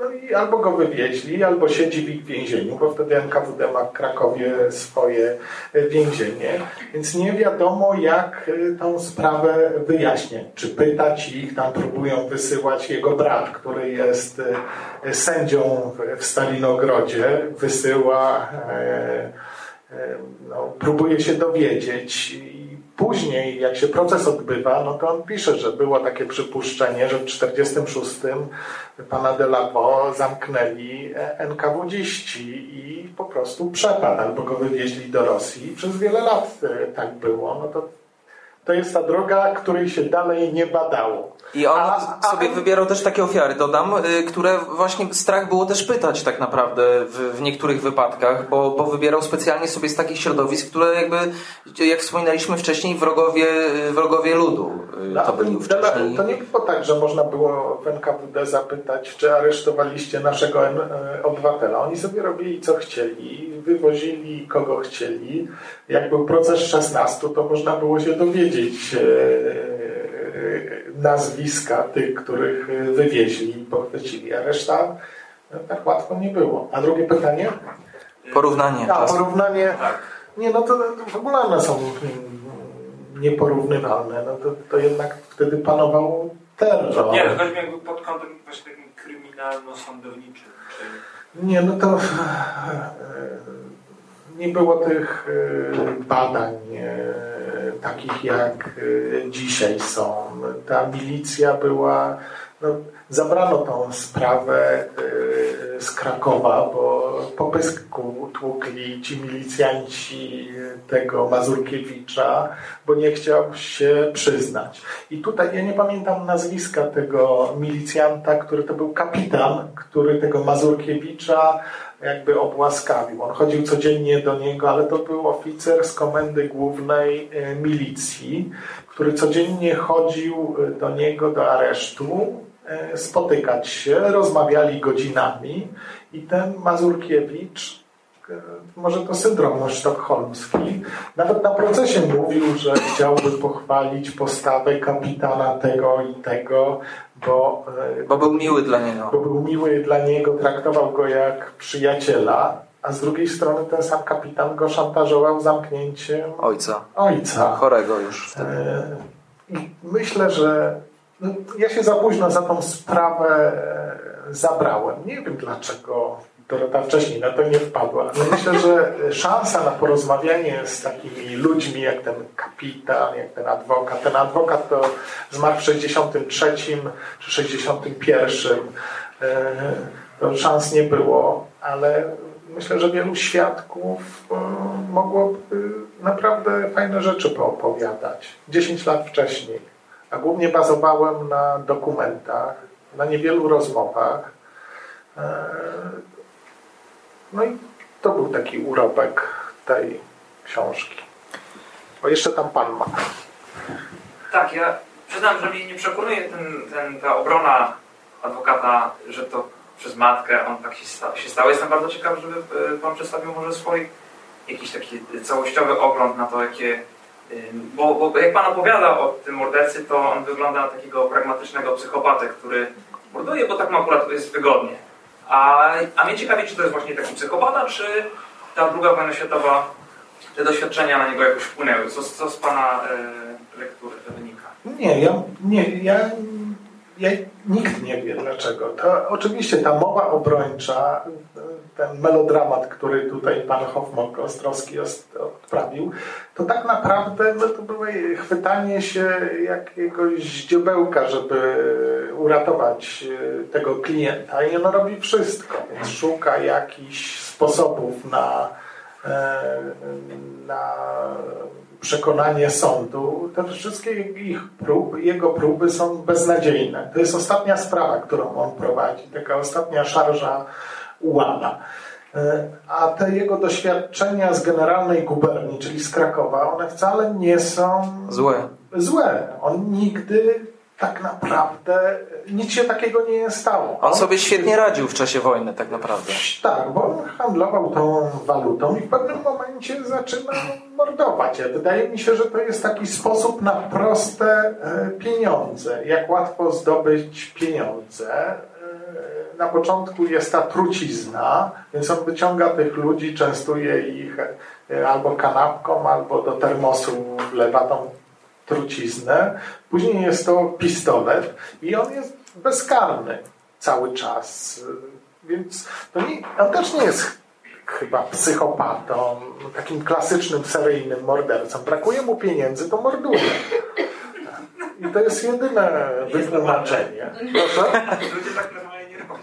no i albo go wywieźli, albo siedzi w ich więzieniu, bo wtedy NKWD ma w Krakowie swoje e, więzienie. Więc nie wiadomo, jak e, tą sprawę wyjaśniać. Czy pytać ich, tam próbują wysyłać jego brat, który jest e, sędzią w- Stalinogrodzie, wysyła, no, próbuje się dowiedzieć. Później, jak się proces odbywa, no to on pisze, że było takie przypuszczenie, że w 1946 pana Delapo zamknęli NKWDziści i po prostu przepadł, albo go wywieźli do Rosji. Przez wiele lat e, tak było. No to, to jest ta droga, której się dalej nie badało. I on A- a- sobie wybierał też takie ofiary, dodam, y, które właśnie strach było też pytać tak naprawdę w, w niektórych wypadkach, bo, bo wybierał specjalnie sobie z takich środowisk, które jakby, jak wspominaliśmy wcześniej, wrogowie, y, wrogowie ludu y, No, to a byli to, ówcześni. to nie było tak, że można było w NKWD zapytać, czy aresztowaliście naszego obywatela. Oni sobie robili co chcieli, wywozili kogo chcieli. Jak był proces 16, to można było się dowiedzieć e, nazwiska tych, których e, wywieźli i pochwycili. A reszta no, tak łatwo nie było. A drugie pytanie? Porównanie A, porównanie. Tak. Nie, no to, to w ogóle one są nieporównywalne. No to, to jednak wtedy panował terror. Nie, chodzi mi pod kątem właśnie takim kryminalno-sądowniczym. Czy... Nie, no to e, nie było tych badań takich jak e, dzisiaj są. Ta milicja była, no, zabrano tą sprawę e, z Krakowa, bo po pysku tłukli ci milicjanci tego Mazurkiewicza, bo nie chciał się przyznać. I tutaj ja nie pamiętam nazwiska tego milicjanta, który to był kapitan, który tego Mazurkiewicza jakby obłaskawił. On chodził codziennie do niego, ale to był oficer z komendy głównej e, milicji, który codziennie chodził e, do niego do aresztu, e, spotykać się, rozmawiali godzinami i ten Mazurkiewicz może to syndrom sztokholmski. Nawet na procesie mówił, że chciałby pochwalić postawę kapitana tego i tego, bo, e, Bo był miły dla niego. bo był miły dla niego, traktował go jak przyjaciela, a z drugiej strony ten sam kapitan go szantażował zamknięciem Ojca. ojca. Chorego już wtedy. E, I myślę, że no, ja się za późno za tą sprawę e, zabrałem. Nie wiem dlaczego Dorota wcześniej na to nie wpadła. Ale myślę, że szansa na porozmawianie z takimi ludźmi jak ten kapitan, jak ten adwokat. Ten adwokat to zmarł w 63 czy 61. E, To szans nie było, ale myślę, że wielu świadków e, mogłoby naprawdę fajne rzeczy poopowiadać. 10 lat wcześniej. A głównie bazowałem na dokumentach, na niewielu rozmowach. No i to był taki urobek tej książki. O, jeszcze tam pan ma. Tak, ja przyznam, że mnie nie przekonuje ten, ten, ta obrona adwokata, że to przez matkę on tak się, sta, się stało. Jestem bardzo ciekaw, żeby e, pan przedstawił może swój jakiś taki całościowy ogląd na to, jakie... y, Bo, bo jak pan opowiada o tym mordercy, to on wygląda na takiego pragmatycznego psychopatę, który morduje, bo tak mu akurat jest wygodnie. A, a mnie ciekawi, czy to jest właśnie taki psychopata, czy ta druga wojna światowa, te doświadczenia na niego jakoś wpłynęły. Co, co z pana e, lektury wynika? Nie, ja, nie, ja, ja nikt nie wie dlaczego. To oczywiście ta mowa obrończa, ten melodramat, który tutaj pan Hoffman Ostrowski os- odprawił, to tak naprawdę no, to było chwytanie się jakiegoś ździobełka, żeby uratować e, tego klienta i on robi wszystko, więc szuka jakichś sposobów na na przekonanie sądu, te wszystkie ich próby, jego próby są beznadziejne. To jest ostatnia sprawa, którą on prowadzi, taka ostatnia szarża ułana. E, A te jego doświadczenia z generalnej guberni, czyli z Krakowa, one wcale nie są Złe. złe. On nigdy tak naprawdę nic się takiego nie stało. On sobie świetnie radził w czasie wojny, tak naprawdę. Tak, bo on handlował tą walutą i w pewnym momencie zaczyna mordować. Wydaje mi się, że to jest taki sposób na proste e, pieniądze. Jak łatwo zdobyć pieniądze. E, Na początku jest ta trucizna, więc on wyciąga tych ludzi, częstuje ich e, albo kanapką, albo do termosu wlewa tą truciznę. Później jest to pistolet i on jest bezkarny cały czas. Więc to nie, on też nie jest chyba psychopatą, takim klasycznym seryjnym mordercą. Brakuje mu pieniędzy, to morduje. I to jest jedyne wytłumaczenie. Proszę? Ludzie tak normalnie nie robią.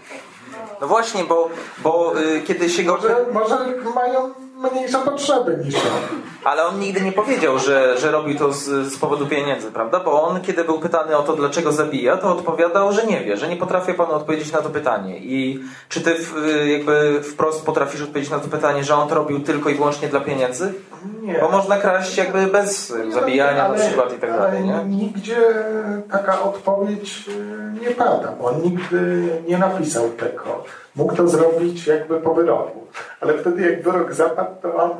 No właśnie, bo, bo y, kiedy się go... Może, może mają mniejsze potrzeby niż on. Ale on nigdy nie powiedział, że, że robił to z, z powodu pieniędzy, prawda? Bo on, kiedy był pytany o to, dlaczego zabija, to odpowiadał, że nie wie, że nie potrafię panu odpowiedzieć na to pytanie. I czy ty w, jakby wprost potrafisz odpowiedzieć na to pytanie, że on to robił tylko i wyłącznie dla pieniędzy? Nie. Bo można kraść jakby bez y, zabijania na przykład i tak dalej, ale nie? nigdzie taka odpowiedź y, nie pada, bo on nigdy nie napisał tego. Mógł to zrobić jakby po wyroku. Ale wtedy jak wyrok zapadł, to on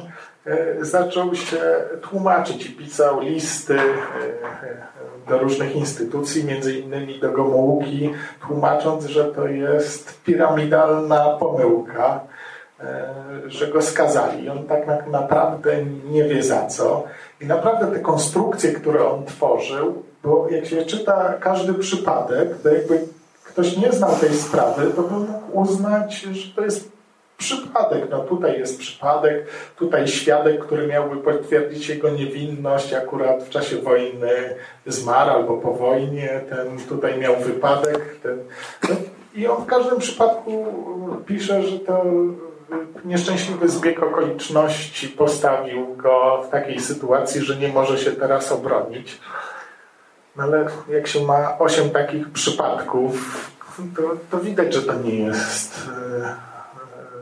y, zaczął się tłumaczyć i pisał listy y, do różnych instytucji, między innymi do Gomułki, tłumacząc, że to jest piramidalna pomyłka e, że go skazali. On tak na- naprawdę nie wie za co. I naprawdę te konstrukcje, które on tworzył, bo jak się czyta każdy przypadek, to jakby ktoś nie znał tej sprawy, to by mógł uznać, że to jest przypadek. No tutaj jest przypadek, tutaj świadek, który miałby potwierdzić jego niewinność, akurat w czasie wojny zmarł albo po wojnie, ten tutaj miał wypadek. Ten, I on w każdym przypadku pisze, że to nieszczęśliwy zbieg okoliczności postawił go w takiej sytuacji, że nie może się teraz obronić. No ale jak się ma osiem takich przypadków, to, to widać, że to nie jest e,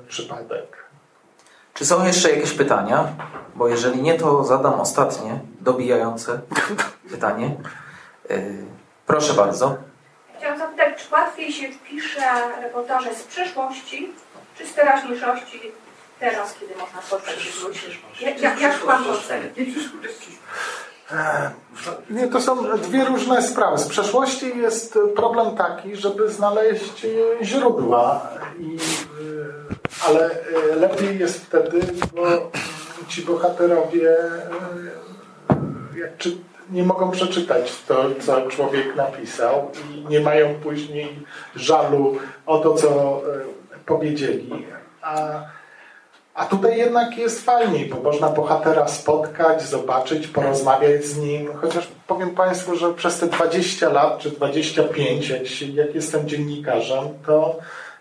przypadek. Czy są jeszcze jakieś pytania? Bo jeżeli nie, to zadam ostatnie, dobijające (laughs) pytanie. Y, Proszę bardzo. Chciałam zapytać, czy łatwiej się pisze reportaże z przeszłości, czy z teraźniejszości teraz, kiedy można spotkać ludzi? Jak, jak, jak Pan to? E, Nie, to są dwie różne sprawy. Z przeszłości jest problem taki, żeby znaleźć źródła, i, e, ale e, lepiej jest wtedy, bo ci bohaterowie jak czy, nie mogą przeczytać to, co człowiek napisał i nie mają później żalu o to, co powiedzieli. A a tutaj jednak jest fajniej, bo można bohatera spotkać, zobaczyć, porozmawiać z nim. Chociaż powiem Państwu, że przez te 20 lat czy 25, jak, się, jak jestem dziennikarzem, to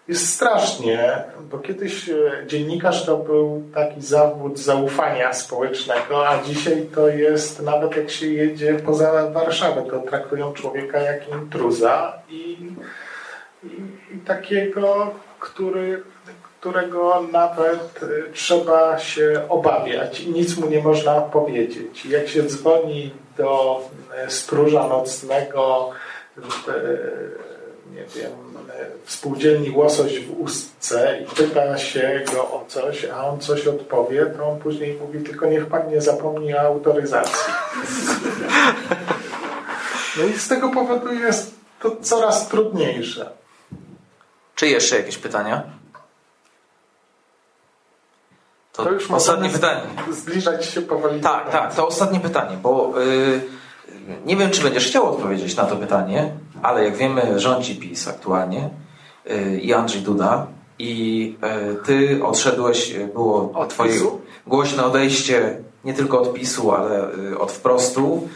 jest strasznie, bo kiedyś e, dziennikarz to był taki zawód zaufania społecznego, a dzisiaj to jest, nawet jak się jedzie poza Warszawę, to traktują człowieka jak intruza i, i, i takiego, który którego nawet y, trzeba się obawiać i nic mu nie można powiedzieć. Jak się dzwoni do y, stróża nocnego, y, nie wiem, w spółdzielni Łosoś w Ustce i pyta się go o coś, a on coś odpowie, to on później mówi, tylko niech pan nie zapomni o autoryzacji. (laughs) No i z tego powodu jest to coraz trudniejsze. Czy jeszcze jakieś pytania? To, To już ostatnie pytanie. zbliżać się powoli. Tak, tak, to ostatnie pytanie, bo y, nie wiem, czy będziesz chciał odpowiedzieć na to pytanie, ale jak wiemy, rządzi PiS aktualnie y, i Andrzej Duda i y, ty odszedłeś, y, było Od twoje PiS-u? głośne odejście nie tylko od PiSu, ale y, od wprostu,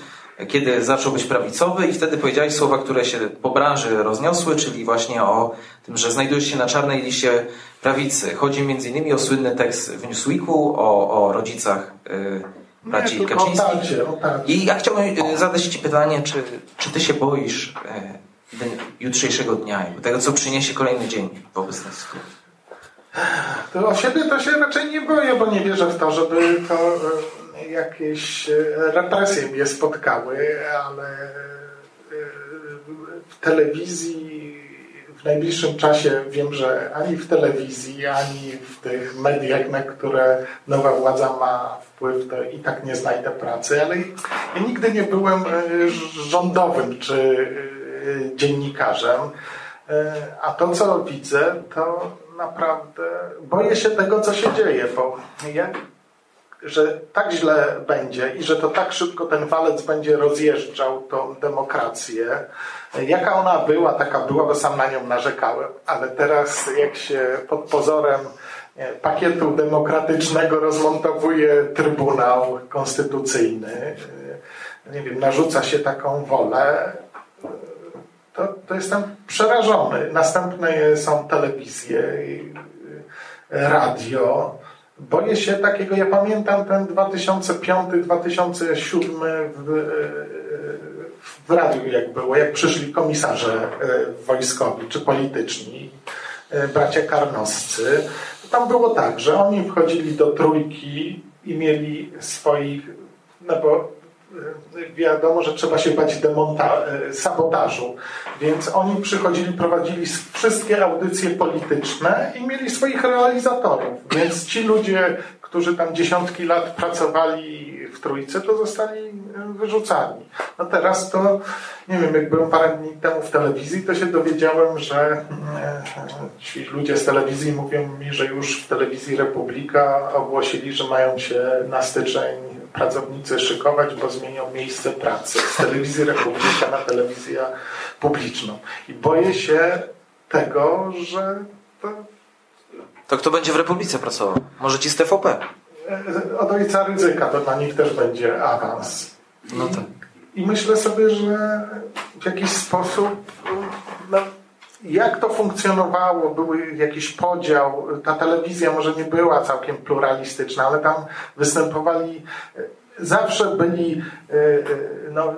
kiedy zaczął być prawicowy i wtedy powiedziałeś słowa, które się po branży rozniosły, czyli właśnie o tym, że znajdujesz się na czarnej liście prawicy. Chodzi innymi o słynny tekst w Newsweeku, o, o rodzicach y, braci Nie, tylko o Kaczyńskich. tacie, o tacie. I ja chciałbym y, zadać Ci pytanie, czy, czy Ty się boisz y, jutrzejszego dnia, jakby tego, co przyniesie kolejny dzień w obecnej sytuacji? To o siebie to się raczej nie boję, bo nie wierzę w to, żeby to e, jakieś e, represje mnie spotkały, ale e, w telewizji w najbliższym czasie wiem, że ani w telewizji, ani w tych mediach, na które nowa władza ma wpływ, to i tak nie znajdę pracy, ale ja nigdy nie byłem e, rządowym czy dziennikarzem. A to, co widzę, to naprawdę boję się tego, co się dzieje, bo ja, że tak źle będzie i że to tak szybko ten walec będzie rozjeżdżał tą demokrację. Jaka ona była, taka była, bo sam na nią narzekałem, ale teraz jak się pod pozorem pakietu demokratycznego rozmontowuje Trybunał Konstytucyjny, e, nie wiem, narzuca się taką wolę, to, to jestem przerażony. Następne są telewizje, radio. Boję się takiego, ja pamiętam ten 2005-2007 w, y, w radiu jak było, jak przyszli komisarze y, wojskowi czy polityczni, y, bracia Karnoscy. Tam było tak, że oni wchodzili do trójki i mieli swoich, no bo wiadomo, że trzeba się bać demonta- y, sabotażu. Więc oni przychodzili, prowadzili wszystkie audycje polityczne i mieli swoich realizatorów. Więc ci ludzie, którzy tam dziesiątki lat pracowali w trójce, to zostali y, wyrzucani. No teraz to, nie wiem, jak byłem parę dni temu w telewizji, to się dowiedziałem, że y, ci ludzie z telewizji mówią mi, że już w telewizji Republika ogłosili, że mają się na styczeń pracownicy szykować, bo zmienią miejsce pracy z telewizji Republika na telewizję publiczną. I boję się tego, że to To kto będzie w Republice pracował? Może ci z TVP? e, od ojca ryzyka to na nich też będzie awans. No tak. I myślę sobie, że w jakiś sposób, no, jak to funkcjonowało, były jakiś podział, ta telewizja może nie była całkiem pluralistyczna, ale tam występowali, zawsze byli, e, e, no, e,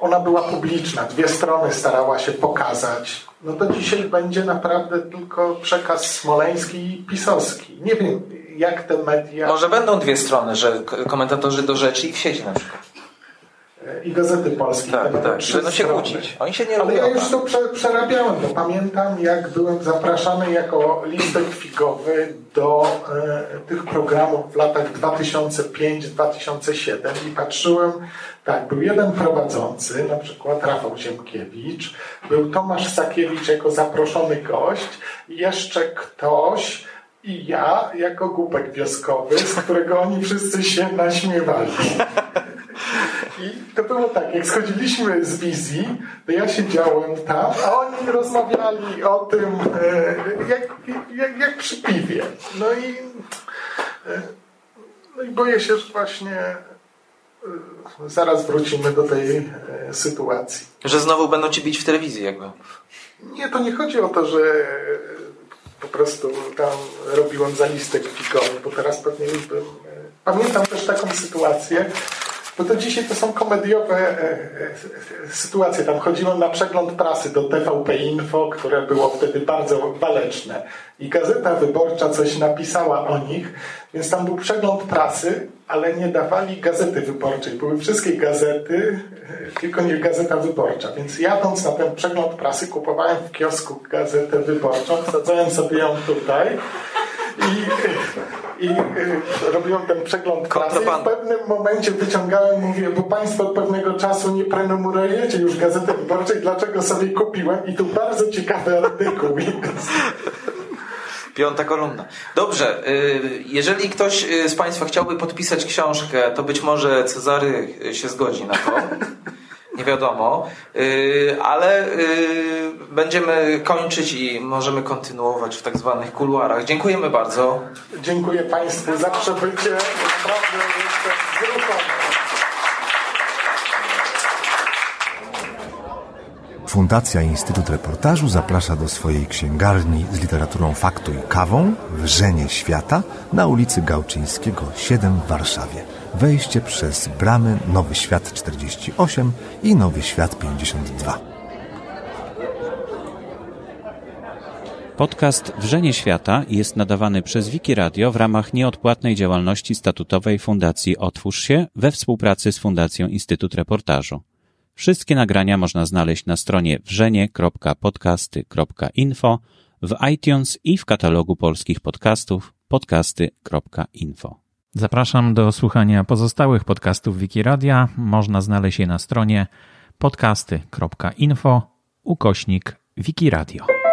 ona była publiczna, dwie strony starała się pokazać. No to dzisiaj będzie naprawdę tylko przekaz smoleński i pisowski. Nie wiem, jak te media... Może będą dwie strony, że komentatorzy do rzeczy i w sieci na przykład. I Gazety Polskiej. Tak, tak. trzy Będą się kłócić. Oni się nie Ale lubią. ja już to prze, przerabiałem. To pamiętam, jak byłem zapraszany jako listek figowy do e, tych programów w latach 2005-2007 i patrzyłem, tak, był jeden prowadzący, na przykład Rafał Ziemkiewicz, był Tomasz Sakiewicz jako zaproszony gość i jeszcze ktoś i ja jako głupek wioskowy, z którego oni wszyscy się naśmiewali. (laughs) I to było tak, jak schodziliśmy z wizji, to ja siedziałem tam, a oni rozmawiali o tym, e, jak, jak, jak przy piwie. No i, e, no i boję się, że właśnie e, zaraz wrócimy do tej sytuacji. Że znowu będą ci bić w telewizji jakby. Nie, to nie chodzi o to, że po prostu tam robiłem zalistek figowy, bo teraz pewnie już bym... Pamiętam też taką sytuację, bo to dzisiaj to są komediowe e, e, sytuacje. Tam chodziłem na przegląd prasy do TVP Info, które było wtedy bardzo waleczne. I Gazeta Wyborcza coś napisała o nich, więc tam był przegląd prasy, ale nie dawali Gazety Wyborczej. Były wszystkie gazety, e, tylko nie Gazeta Wyborcza. Więc jadąc na ten przegląd prasy, kupowałem w kiosku Gazetę Wyborczą, wsadzałem sobie ją tutaj i, i, robiłem ten przegląd prasy i w pewnym momencie wyciągałem, mówię, bo Państwo od pewnego czasu nie prenumerujecie już Gazety Wyborczej, dlaczego sobie kupiłem i tu bardzo ciekawy artykuł. (laughs) Piąta kolumna. Dobrze, y, jeżeli ktoś y, z Państwa chciałby podpisać książkę, to być może Cezary się zgodzi na to. Nie wiadomo, Y, ale y, będziemy kończyć i możemy kontynuować w tak zwanych kuluarach. Dziękujemy bardzo. Dziękuję Państwu za przybycie. Naprawdę jestem wzruszony. Fundacja Instytut Reportażu zaprasza do swojej księgarni z literaturą faktu i kawą w Żenie Świata na ulicy Gałczyńskiego 7 w Warszawie. Wejście przez bramy Nowy Świat 48 i Nowy Świat 52. Podcast Wrzenie Świata jest nadawany przez Wiki Radio w ramach nieodpłatnej działalności statutowej Fundacji Otwórz się we współpracy z Fundacją Instytut Reportażu. Wszystkie nagrania można znaleźć na stronie wrzenie.podcasty.info, w iTunes i w katalogu polskich podcastów podcasty.info. Zapraszam do słuchania pozostałych podcastów Wiki Radia. Można znaleźć je na stronie podcasty.info ukośnik Wiki Radio.